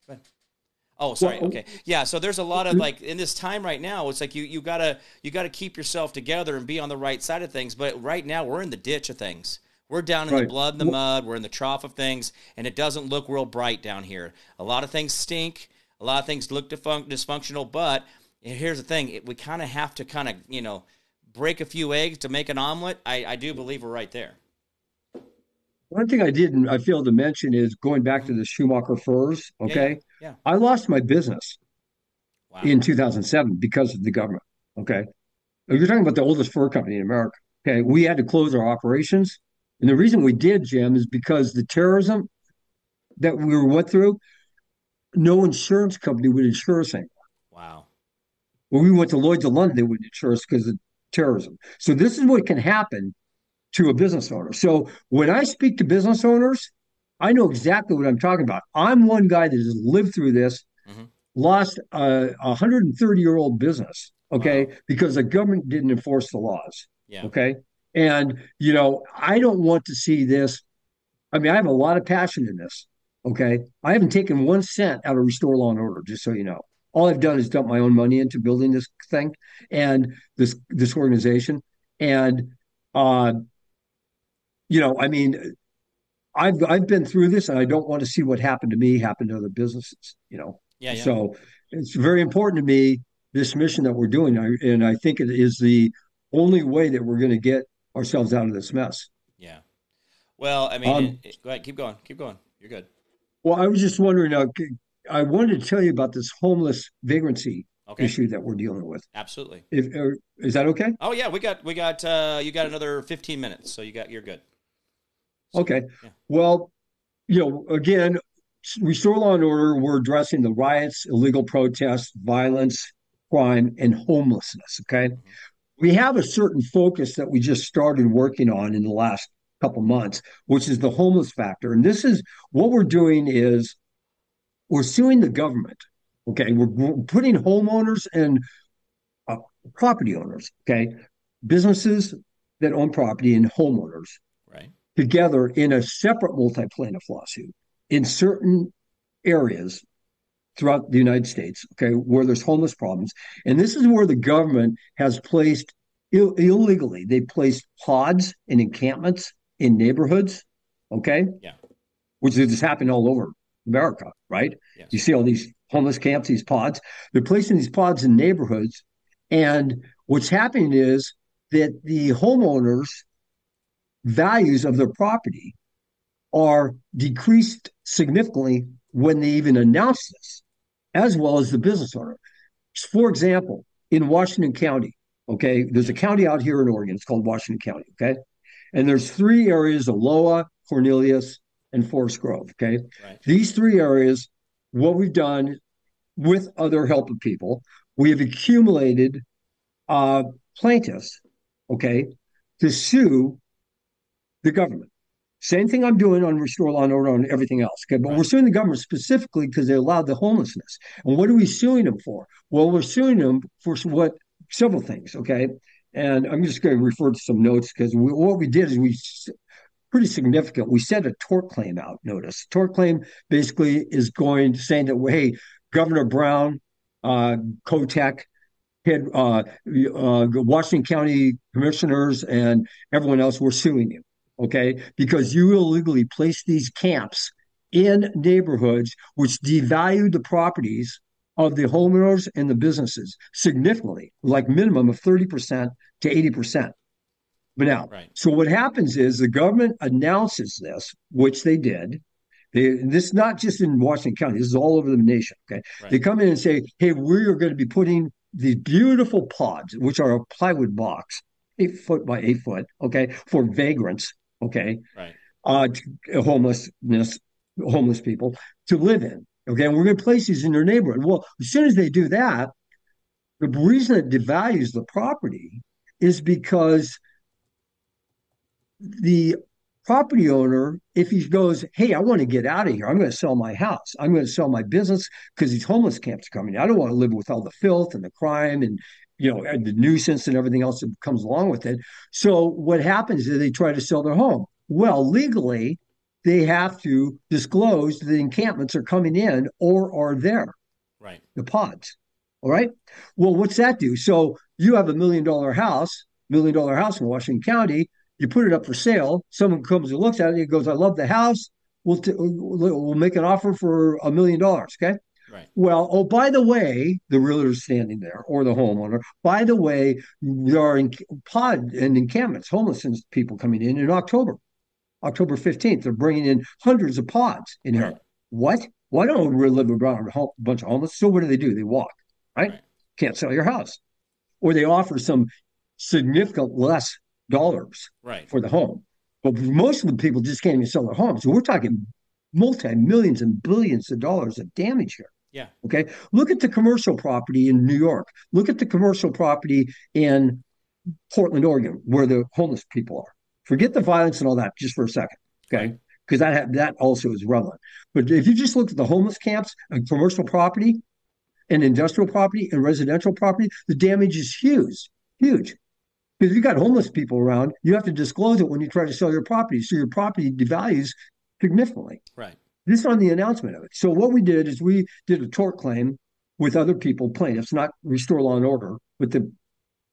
go ahead. Oh, sorry. Well, okay. Yeah. So there's a lot of mm-hmm. like in this time right now, it's like you you gotta you gotta keep yourself together and be on the right side of things. But right now we're in the ditch of things. We're down in right. the blood and the mud. We're in the trough of things, and it doesn't look real bright down here. A lot of things stink. A lot of things look dysfunctional, but here's the thing: we kind of have to kind of you know break a few eggs to make an omelet. I, I do believe we're right there. One thing I didn't I failed to mention is going back to the Schumacher furs. Okay, yeah, yeah. I lost my business wow. in 2007 because of the government. Okay, you're talking about the oldest fur company in America. Okay, we had to close our operations, and the reason we did, Jim, is because the terrorism that we were went through. No insurance company would insure us anymore. Wow. When we went to Lloyd's of London, they wouldn't insure us because of terrorism. So this is what can happen to a business owner. So when I speak to business owners, I know exactly what I'm talking about. I'm one guy that has lived through this, mm-hmm. lost a 130 year old business, okay, wow. because the government didn't enforce the laws. Yeah. Okay. And, you know, I don't want to see this. I mean, I have a lot of passion in this. Okay. I haven't taken one cent out of Restore Law and Order, just so you know all I've done is dump my own money into building this thing and this this organization. And uh, you know, I mean, I've I've been through this, and I don't want to see what happened to me happen to other businesses. You know, yeah. yeah. So it's very important to me this mission that we're doing, and I think it is the only way that we're going to get ourselves out of this mess. Yeah. Well, I mean, um, it, it, go ahead, keep going, keep going. You're good. Well, I was just wondering, uh, I wanted to tell you about this homeless vagrancy okay. issue that we're dealing with. Absolutely. If, uh, is that okay? Oh yeah, we got we got uh, you got another fifteen minutes, so you got you're good. So, okay. Yeah. Well, you know, again, restore law and order. We're addressing the riots, illegal protests, violence, crime, and homelessness. Okay. Mm-hmm. We have a certain focus that we just started working on in the last couple months, which is the homeless factor. And this is what we're doing is we're suing the government. Okay, we're, we're putting homeowners and uh, property owners, okay, businesses that own property and homeowners, right, together in a separate multi-plaintiff lawsuit in certain areas throughout the United States, okay, where there's homeless problems, and this is where the government has placed Ill- illegally. They placed pods and encampments in neighborhoods, okay, yeah, which is happening all over America, right? Yes. You see all these homeless camps, these pods. They're placing these pods in neighborhoods. And what's happening is that the homeowners' values of their property are decreased significantly when they even announce this, as well as the business owner. For example, in Washington County, okay, there's a county out here in Oregon. It's called Washington County, okay? And there's three areas, Aloha, Cornelius, and Forest Grove. Okay. Right. These three areas, what we've done with other help of people, we have accumulated uh, plaintiffs, okay, to sue the government. Same thing I'm doing on Restore Law and Order on everything else. Okay. But right. we're suing the government specifically because they allowed the homelessness. And what are we suing them for? Well, we're suing them for what several things. Okay. And I'm just going to refer to some notes because what we did is we pretty significant. We sent a tort claim out notice. Tort claim basically is going to saying that hey, Governor Brown, uh, Kotek, had uh, uh, Washington County commissioners and everyone else were suing you, okay, because you illegally placed these camps in neighborhoods which devalued the properties of the homeowners and the businesses significantly, like minimum of 30% to 80%. But now, right. so what happens is the government announces this, which they did. They, this is not just in Washington County, this is all over the nation. Okay. Right. They come in and say, hey, we are going to be putting these beautiful pods, which are a plywood box, eight foot by eight foot, okay, for vagrants, okay, right. uh, homelessness, homeless people to live in. Okay, and we're going to place these in their neighborhood. Well, as soon as they do that, the reason it devalues the property is because the property owner, if he goes, Hey, I want to get out of here, I'm going to sell my house, I'm going to sell my business because these homeless camps are coming. I don't want to live with all the filth and the crime and you know the nuisance and everything else that comes along with it. So what happens is they try to sell their home. Well, legally, they have to disclose the encampments are coming in or are there. Right. The pods. All right. Well, what's that do? So you have a million dollar house, million dollar house in Washington County. You put it up for sale. Someone comes and looks at it and goes, "I love the house. We'll t- we'll make an offer for a million dollars." Okay. Right. Well, oh, by the way, the realtor's standing there or the homeowner. By the way, there are in, pod and encampments, homelessness people coming in in October. October 15th, they're bringing in hundreds of pods in here. Right. What? Why don't we live around a bunch of homeless? So what do they do? They walk, right? right? Can't sell your house. Or they offer some significant less dollars right. for the home. But most of the people just can't even sell their homes. So we're talking multi millions and billions of dollars of damage here. Yeah. Okay. Look at the commercial property in New York. Look at the commercial property in Portland, Oregon, where the homeless people are. Forget the violence and all that just for a second. Okay. Because that that also is relevant. But if you just look at the homeless camps and commercial property and industrial property and residential property, the damage is huge. Huge. Because if you got homeless people around, you have to disclose it when you try to sell your property. So your property devalues significantly. Right. This on the announcement of it. So what we did is we did a tort claim with other people, plaintiffs, not restore law and order, with the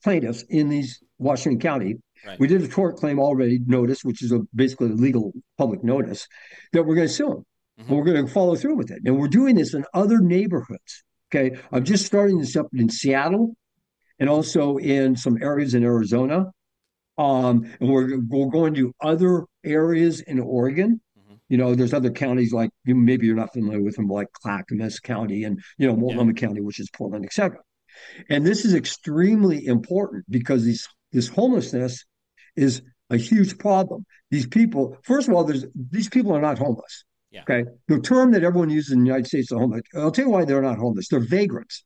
plaintiffs in these Washington County. Right. We did a tort claim already notice, which is a basically a legal public notice that we're going to sue them. Mm-hmm. We're going to follow through with it. And we're doing this in other neighborhoods. Okay. I'm just starting this up in Seattle and also in some areas in Arizona. Um, and we're, we're going to other areas in Oregon. You know, there's other counties like maybe you're not familiar with them, like Clackamas County and you know Multnomah yeah. County, which is Portland, etc. And this is extremely important because these this homelessness is a huge problem. These people, first of all, there's these people are not homeless. Yeah. Okay. The term that everyone uses in the United States is homeless. I'll tell you why they're not homeless. They're vagrants.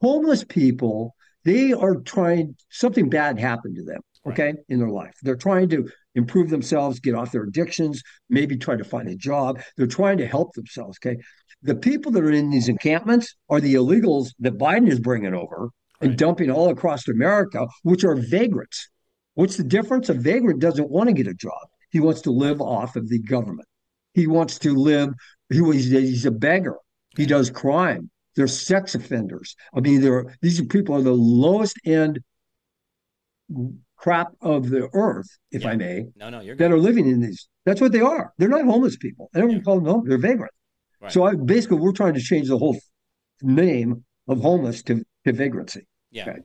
Homeless people they are trying something bad happened to them okay right. in their life. They're trying to improve themselves get off their addictions maybe try to find a job. They're trying to help themselves okay? The people that are in these encampments are the illegals that biden is bringing over right. and dumping all across america which are vagrants what's the difference a vagrant doesn't want to get a job. He wants to live off of the government. He wants to live he, he's a beggar. He does crime. They're sex offenders. I mean, they're these people are the lowest end crap of the earth, if yeah. I may. No, no, you're good. that are living in these. That's what they are. They're not homeless people. I don't yeah. call them homeless. They're vagrants. Right. So I, basically, we're trying to change the whole name of homeless to, to vagrancy. Yeah. Okay.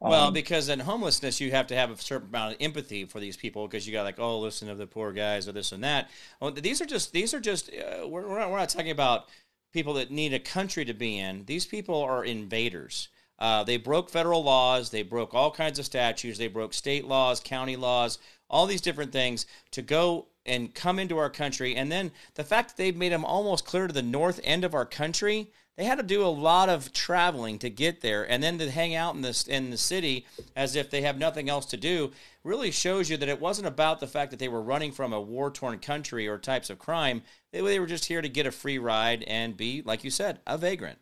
Well, um, because in homelessness, you have to have a certain amount of empathy for these people because you got like, oh, listen to the poor guys or this and that. Well, these are just these are just uh, we're, we're not, we're not talking about people that need a country to be in. These people are invaders. Uh, they broke federal laws. They broke all kinds of statutes. They broke state laws, county laws, all these different things to go and come into our country. And then the fact that they've made them almost clear to the north end of our country, they had to do a lot of traveling to get there, and then to hang out in this in the city as if they have nothing else to do really shows you that it wasn't about the fact that they were running from a war torn country or types of crime. They, they were just here to get a free ride and be, like you said, a vagrant.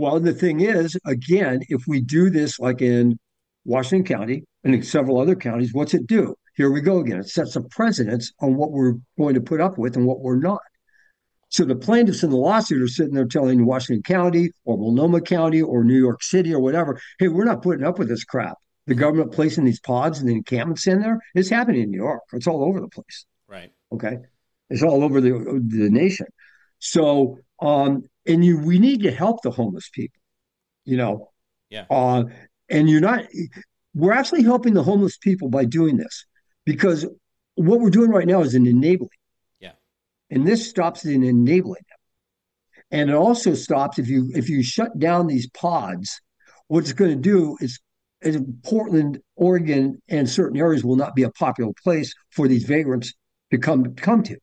Well, the thing is, again, if we do this like in Washington County and in several other counties, what's it do? here we go again. It sets a precedence on what we're going to put up with and what we're not. So the plaintiffs in the lawsuit are sitting there telling Washington County or Multnomah County or New York City or whatever, hey, we're not putting up with this crap. The government placing these pods and the encampments in there, it's happening in New York. It's all over the place. Right. Okay. It's all over the the nation. So um, and you we need to help the homeless people, you know. Yeah. Uh, and you're not we're actually helping the homeless people by doing this because what we're doing right now is an enabling. Yeah. And this stops it in enabling them. And it also stops if you if you shut down these pods, what it's going to do is, is Portland, Oregon, and certain areas will not be a popular place for these vagrants to come come to.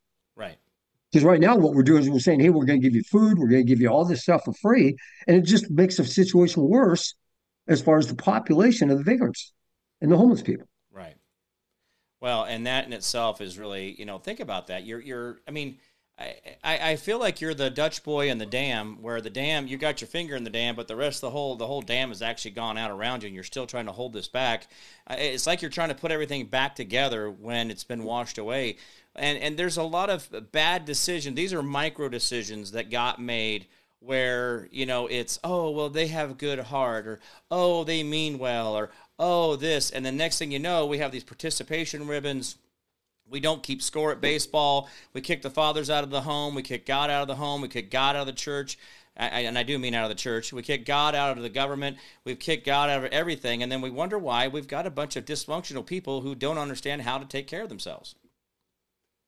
Because right now, what we're doing is we're saying, hey, we're going to give you food, we're going to give you all this stuff for free. And it just makes the situation worse as far as the population of the vagrants and the homeless people. Right. Well, and that in itself is really, you know, think about that. You're, you're, I mean, I, I feel like you're the Dutch boy in the dam, where the dam you got your finger in the dam, but the rest of the whole the whole dam has actually gone out around you, and you're still trying to hold this back. It's like you're trying to put everything back together when it's been washed away, and and there's a lot of bad decisions. These are micro decisions that got made where you know it's oh well they have a good heart or oh they mean well or oh this and the next thing you know we have these participation ribbons we don't keep score at baseball. We kick the fathers out of the home. We kick God out of the home. We kick God out of the church. I, and I do mean out of the church. We kick God out of the government. We've kicked God out of everything. And then we wonder why we've got a bunch of dysfunctional people who don't understand how to take care of themselves.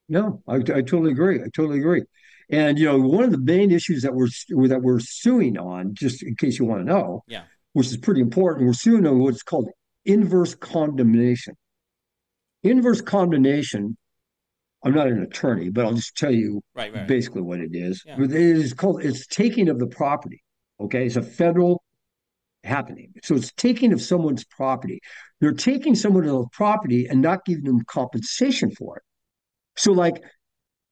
No, I, I totally agree. I totally agree. And you know, one of the main issues that we're that we're suing on, just in case you want to know, yeah, which is pretty important, we're suing on what's called inverse condemnation inverse condemnation i'm not an attorney but i'll just tell you right, right. basically what it is yeah. it is called it's taking of the property okay it's a federal happening so it's taking of someone's property they're taking someone's property and not giving them compensation for it so like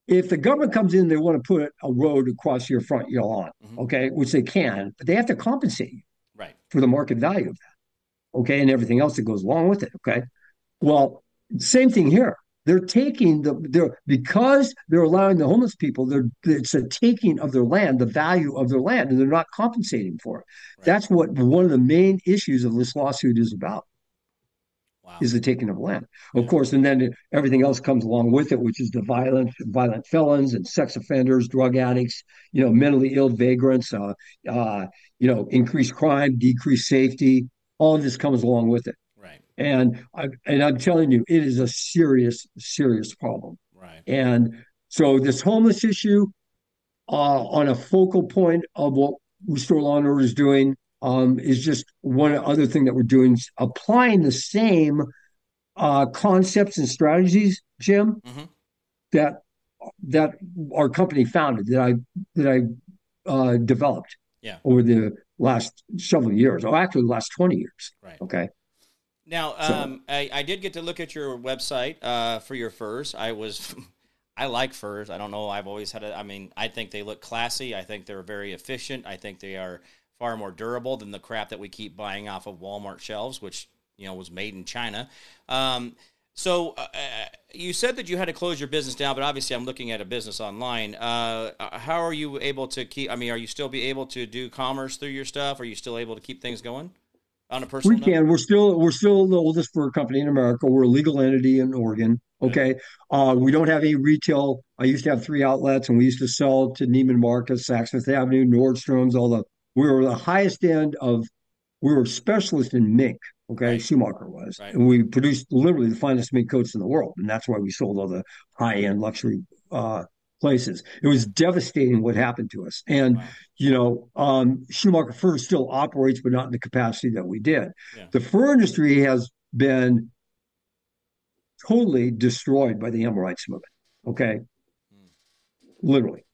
if the government comes in they want to put a road across your front lawn mm-hmm. okay which they can but they have to compensate you right for the market value of that okay and everything else that goes along with it okay well same thing here. They're taking the they're because they're allowing the homeless people. They're it's a taking of their land, the value of their land, and they're not compensating for it. Right. That's what one of the main issues of this lawsuit is about. Wow. Is the taking of land, of yeah. course, and then everything else comes along with it, which is the violent, violent felons and sex offenders, drug addicts, you know, mentally ill vagrants, uh, uh, you know, increased crime, decreased safety. All of this comes along with it. Right. And I and I'm telling you, it is a serious, serious problem. Right. And so this homeless issue, uh, on a focal point of what Restore Law and Order is doing, um, is just one other thing that we're doing, applying the same uh, concepts and strategies, Jim, mm-hmm. that that our company founded, that I that I uh, developed yeah. over the last several years, or actually the last twenty years. Right. Okay. Now, um, so, I, I, did get to look at your website uh, for your furs. I was, (laughs) I like furs. I don't know. I've always had a. I mean, I think they look classy. I think they're very efficient. I think they are far more durable than the crap that we keep buying off of Walmart shelves, which you know was made in China. Um, so uh, uh you said that you had to close your business down, but obviously I'm looking at a business online. Uh, uh, how are you able to keep? I mean, are you still be able to do commerce through your stuff? Are you still able to keep things going? on a personal we can note? we're still we're still the oldest fur company in america we're a legal entity in oregon okay uh, we don't have any retail i used to have three outlets and we used to sell to neiman marcus saks fifth avenue nordstrom's all the we were the highest end of we were specialists in mink okay right. schumacher was right. and we produced literally the finest mink coats in the world and that's why we sold all the high-end luxury uh, places. It was devastating what happened to us. And, wow. you know, um, Schumacher Fur still operates, but not in the capacity that we did. Yeah. The fur industry has been totally destroyed by the animal rights movement. Okay. Mm. Literally.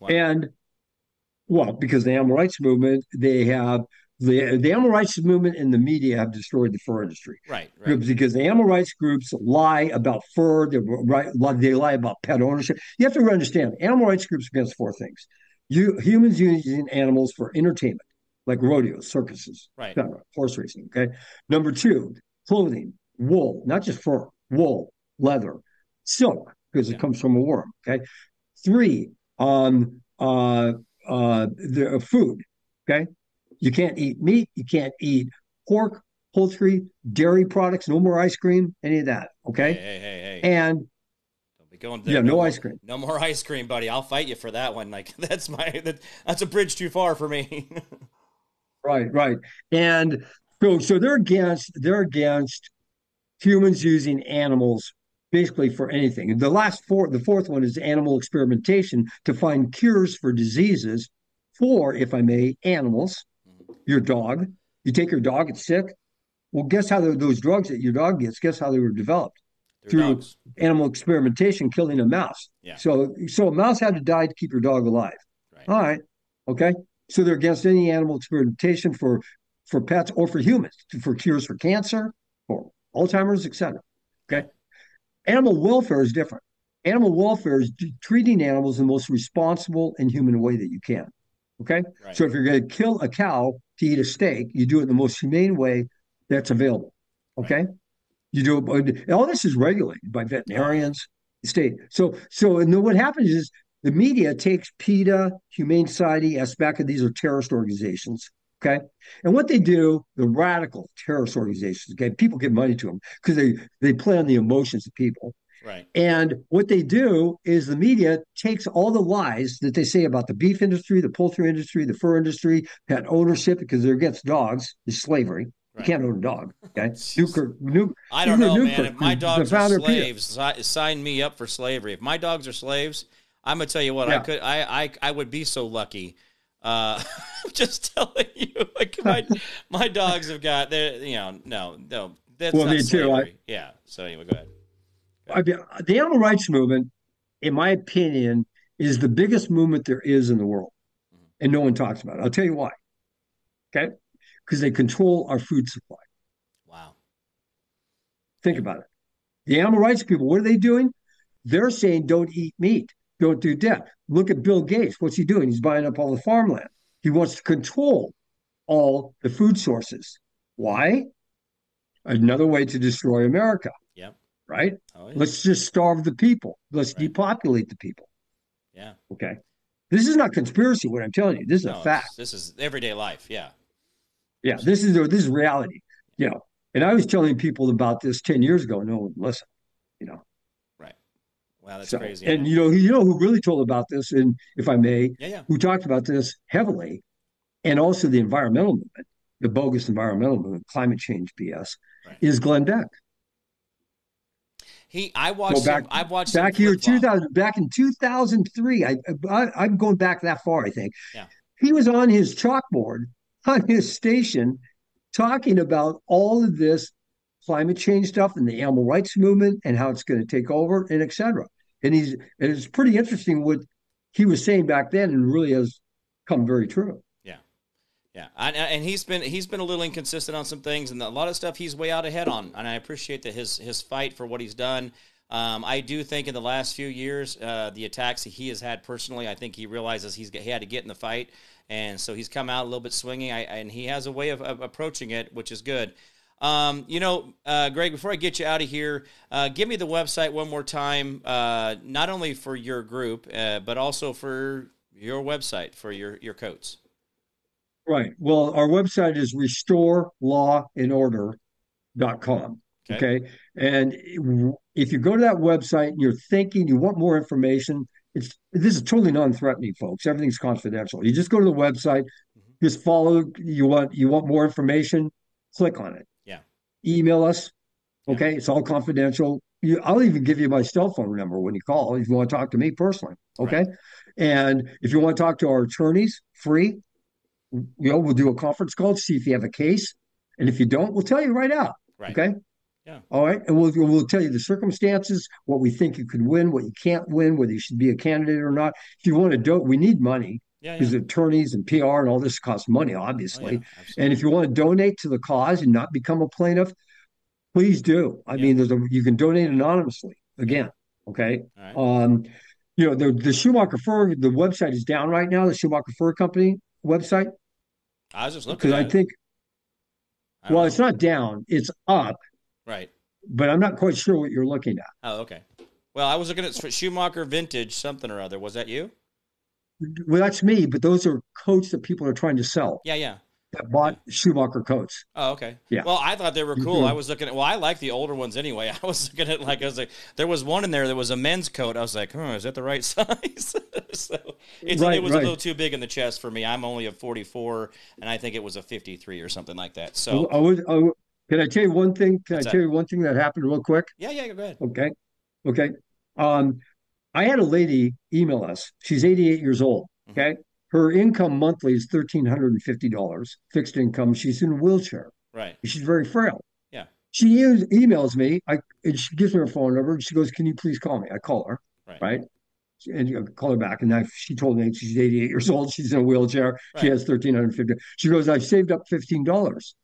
Wow. And, well, because the animal rights movement, they have the the animal rights movement and the media have destroyed the fur industry. Right, right. Because the animal rights groups lie about fur, they right, they lie about pet ownership. You have to understand, animal rights groups against four things: you humans using animals for entertainment, like rodeos, circuses, right, horse racing. Okay. Number two, clothing. wool, not just fur, wool, leather, silk, because yeah. it comes from a worm. Okay. Three, um, uh, uh, the food. Okay. You can't eat meat. You can't eat pork, poultry, dairy products. No more ice cream. Any of that. Okay. Hey, hey, hey, hey. And Don't be going there. Yeah, no, no ice cream. No more ice cream, buddy. I'll fight you for that one. Like (laughs) that's my that, that's a bridge too far for me. (laughs) right, right. And so so they're against they're against humans using animals basically for anything. The last four, the fourth one is animal experimentation to find cures for diseases for, if I may, animals. Your dog, you take your dog, it's sick. Well, guess how those drugs that your dog gets? Guess how they were developed They're through dogs. animal experimentation, killing a mouse. Yeah. So, so a mouse had to die to keep your dog alive. Right. All right. Okay. So they're against any animal experimentation for for pets or for humans, for cures for cancer, for Alzheimer's, etc. Okay. Animal welfare is different. Animal welfare is treating animals in the most responsible and human way that you can. Okay. Right. So if you're going to kill a cow to eat a steak, you do it in the most humane way that's available. Okay. Right. You do it. All this is regulated by veterinarians, state. So, so, and then what happens is the media takes PETA, Humane Society, ASPCA, these are terrorist organizations, Okay. And what they do, the radical terrorist organizations, okay, people give money to them because they, they play on the emotions of people. Right. And what they do is the media takes all the lies that they say about the beef industry, the poultry industry, the fur industry, pet ownership, because they're against dogs, is slavery. Right. You can't own a dog. Okay. (laughs) Nuker, nuke, I don't know, man. If my dogs are slaves, sign me up for slavery. If my dogs are slaves, I'm gonna tell you what, yeah. I could I, I I would be so lucky uh, (laughs) I'm just telling you, like my my dogs have got their, you know, no, no, that's well, not slavery. Too, I, yeah. So anyway, go ahead. Go ahead. I, the animal rights movement, in my opinion, is the biggest movement there is in the world, mm-hmm. and no one talks about it. I'll tell you why. Okay, because they control our food supply. Wow. Think about it. The animal rights people, what are they doing? They're saying don't eat meat don't do debt. Look at Bill Gates. What's he doing? He's buying up all the farmland. He wants to control all the food sources. Why? Another way to destroy America. Yep. Right? Oh, yeah. Let's just starve the people. Let's right. depopulate the people. Yeah. Okay. This is not conspiracy. What I'm telling you, this is no, a fact. This is everyday life. Yeah. Yeah. This is this is reality. You know. And I was telling people about this ten years ago. No one listened. You know. Wow, that's so, crazy. And you know, you know who really told about this, and if I may, yeah, yeah. who talked about this heavily, and also the environmental movement, the bogus environmental movement, climate change BS, right. is Glenn Beck. He, I watched. back, him, I've watched back here, two thousand, back in two thousand three. I, I, am going back that far. I think. Yeah. He was on his chalkboard on his station, talking about all of this climate change stuff and the animal rights movement and how it's going to take over and et cetera and he's and it's pretty interesting what he was saying back then, and really has come very true. Yeah, yeah, and he's been he's been a little inconsistent on some things, and a lot of stuff he's way out ahead on, and I appreciate that his his fight for what he's done. Um, I do think in the last few years, uh, the attacks he has had personally, I think he realizes he's he had to get in the fight, and so he's come out a little bit swinging. I, and he has a way of, of approaching it, which is good. Um, you know, uh, Gregg, before I get you out of here, uh, give me the website one more time, uh, not only for your group, uh, but also for your website, for your, your coats. Right. Well, our website is restorelawandorder.com. Okay. okay. And if you go to that website and you're thinking you want more information, it's this is totally non-threatening, folks. Everything's confidential. You just go to the website, mm-hmm. just follow. You want you want more information, click on it email us. Okay, it's all confidential. You, I'll even give you my cell phone number when you call if you want to talk to me personally. Okay, right. and if you want to talk to our attorneys, free. You know, we'll do a conference call to see if you have a case, and if you don't, we'll tell you right out. Right. Okay. Yeah. All right, and we'll we'll tell you the circumstances, what we think you could win, what you can't win, whether you should be a candidate or not. If you want to do, we need money because yeah, yeah. attorneys and PR and all this costs money, obviously. Oh, yeah, and if you want to donate to the cause and not become a plaintiff, please do. I mean, there's a you can donate anonymously again. Okay. Right. Um, you know, the the Schumacher Fur the website is down right now. The Schumacher Fur Company website. I was just looking because I think. I well, know. it's not down; it's up. Right. but I'm not quite sure what you're looking at. Oh, okay. Well, I was looking at Schumacher Vintage something or other. Was that you? Well, that's me, but those are coats that people are trying to sell. Yeah, yeah. That bought. Schumacher coats. Oh, okay. Yeah. Well, I thought they were cool. I was looking at. Well, I like the older ones anyway. (laughs) I was looking at like I was like, there was one in there that was a men's coat. I was like, oh, is that the right (laughs) size? (laughs) so right, it was right. a little too big in the chest for me. I'm only a 44, and I think it was a 53 or something like that. So I would. I would can I tell you one thing? Can What's I tell that? you one thing that happened real quick? Yeah, yeah, go ahead. Okay. Okay. Um, I had a lady email us. She's 88 years old. Mm-hmm. Okay. Mm-hmm. Her income monthly is $1,350, fixed income. She's in a wheelchair. Right. She's very frail. Yeah. She emails me. I and she gives me her phone number. And she goes, Can you please call me? I call her. Right. right? And I call her back. And I, she told me she's 88 years old. She's in a wheelchair. Right. She has 1350 She goes, I've saved up $15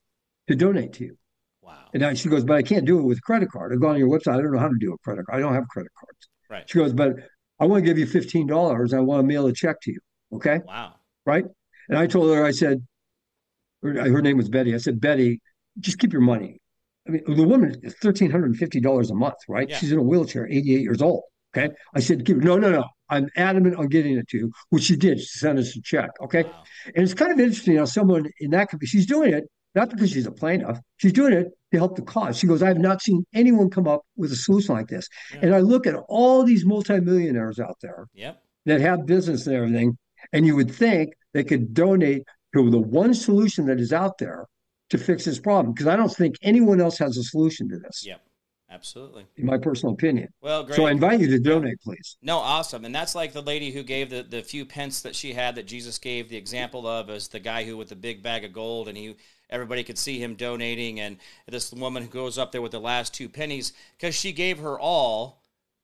to donate to you. Wow. And I, she goes, but I can't do it with a credit card. I go on your website. I don't know how to do a credit card. I don't have credit cards. Right. She goes, but I want to give you fifteen dollars. I want to mail a check to you. Okay. Wow. Right. And I told her, I said, her name was Betty. I said, Betty, just keep your money. I mean, the woman is thirteen hundred and fifty dollars a month, right? Yeah. She's in a wheelchair, eighty-eight years old. Okay. I said, keep no, no, no. I'm adamant on getting it to you, which she did. She sent us a check. Okay. Wow. And it's kind of interesting how someone in that company, she's doing it not because she's a plaintiff. She's doing it to help the cause. She goes, I have not seen anyone come up with a solution like this. Yeah. And I look at all these multimillionaires out there yep. that have business and everything, and you would think they could donate to the one solution that is out there to fix this problem. Because I don't think anyone else has a solution to this. Yep. Absolutely. In my personal opinion. Well, great. So I invite you to donate, please. No, awesome. And that's like the lady who gave the, the few pence that she had that Jesus gave the example of as the guy who with the big bag of gold and he everybody could see him donating and this woman who goes up there with the last two pennies because she gave her all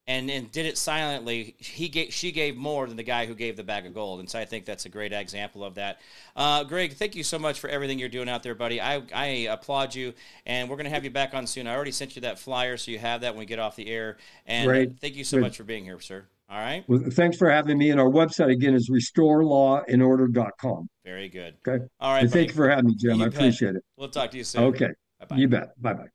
and and did it silently. He gave, she gave more than the guy who gave the bag of gold, and so I think that's a great example of that. Uh, Gregg, thank you so much for everything you're doing out there, buddy. I I applaud you, and we're gonna have you back on soon. I already sent you that flyer, so you have that when we get off the air. And Great. thank you so much for being here, sir. All right. Well, thanks for having me. And our website again is restorelawandorder.com. Very good. Okay. All right. thank you for having me, Jim. You I bet. appreciate it. We'll talk to you soon. Okay. Bye-bye. You bet. Bye bye.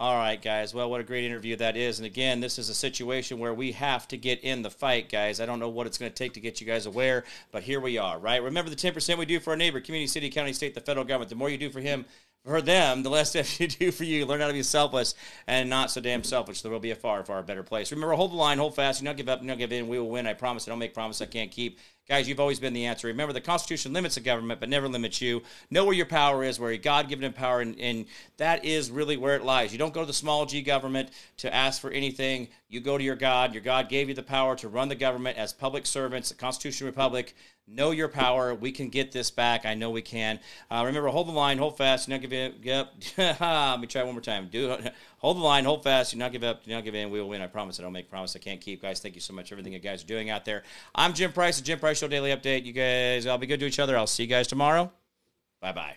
All right, guys. Well, what a great interview that is. And again, this is a situation where we have to get in the fight, guys. I don't know what it's going to take to get you guys aware, but here we are, right? Remember the 10% we do for our neighbor, community, city, county, state, the federal government. The more you do for him, for them, the less (laughs) that you do for you. Learn how to be selfless and not so damn selfish. There will be a far, far better place. Remember, hold the line, hold fast. You Do not give up, you do not give in. We will win. I promise. I don't make promises I can't keep. Guys, you've always been the answer. Remember, the Constitution limits the government, but never limits you. Know where your power is, where your God given power, and, and that is really where it lies. You don't go to the small g government to ask for anything. You go to your God. Your God gave you the power to run the government as public servants, the Constitution Republic. Know your power. We can get this back. I know we can. Uh, remember, hold the line, hold fast, do not give in. Yep. (laughs) Let me try one more time. Do (laughs) hold the line, hold fast, do not give up, do not give in. We will win. I promise. I don't make promise I can't keep. Guys, thank you so much for everything you guys are doing out there. I'm Jim Price, the Jim Price Show Daily Update. You guys, I'll be good to each other. I'll see you guys tomorrow. Bye bye.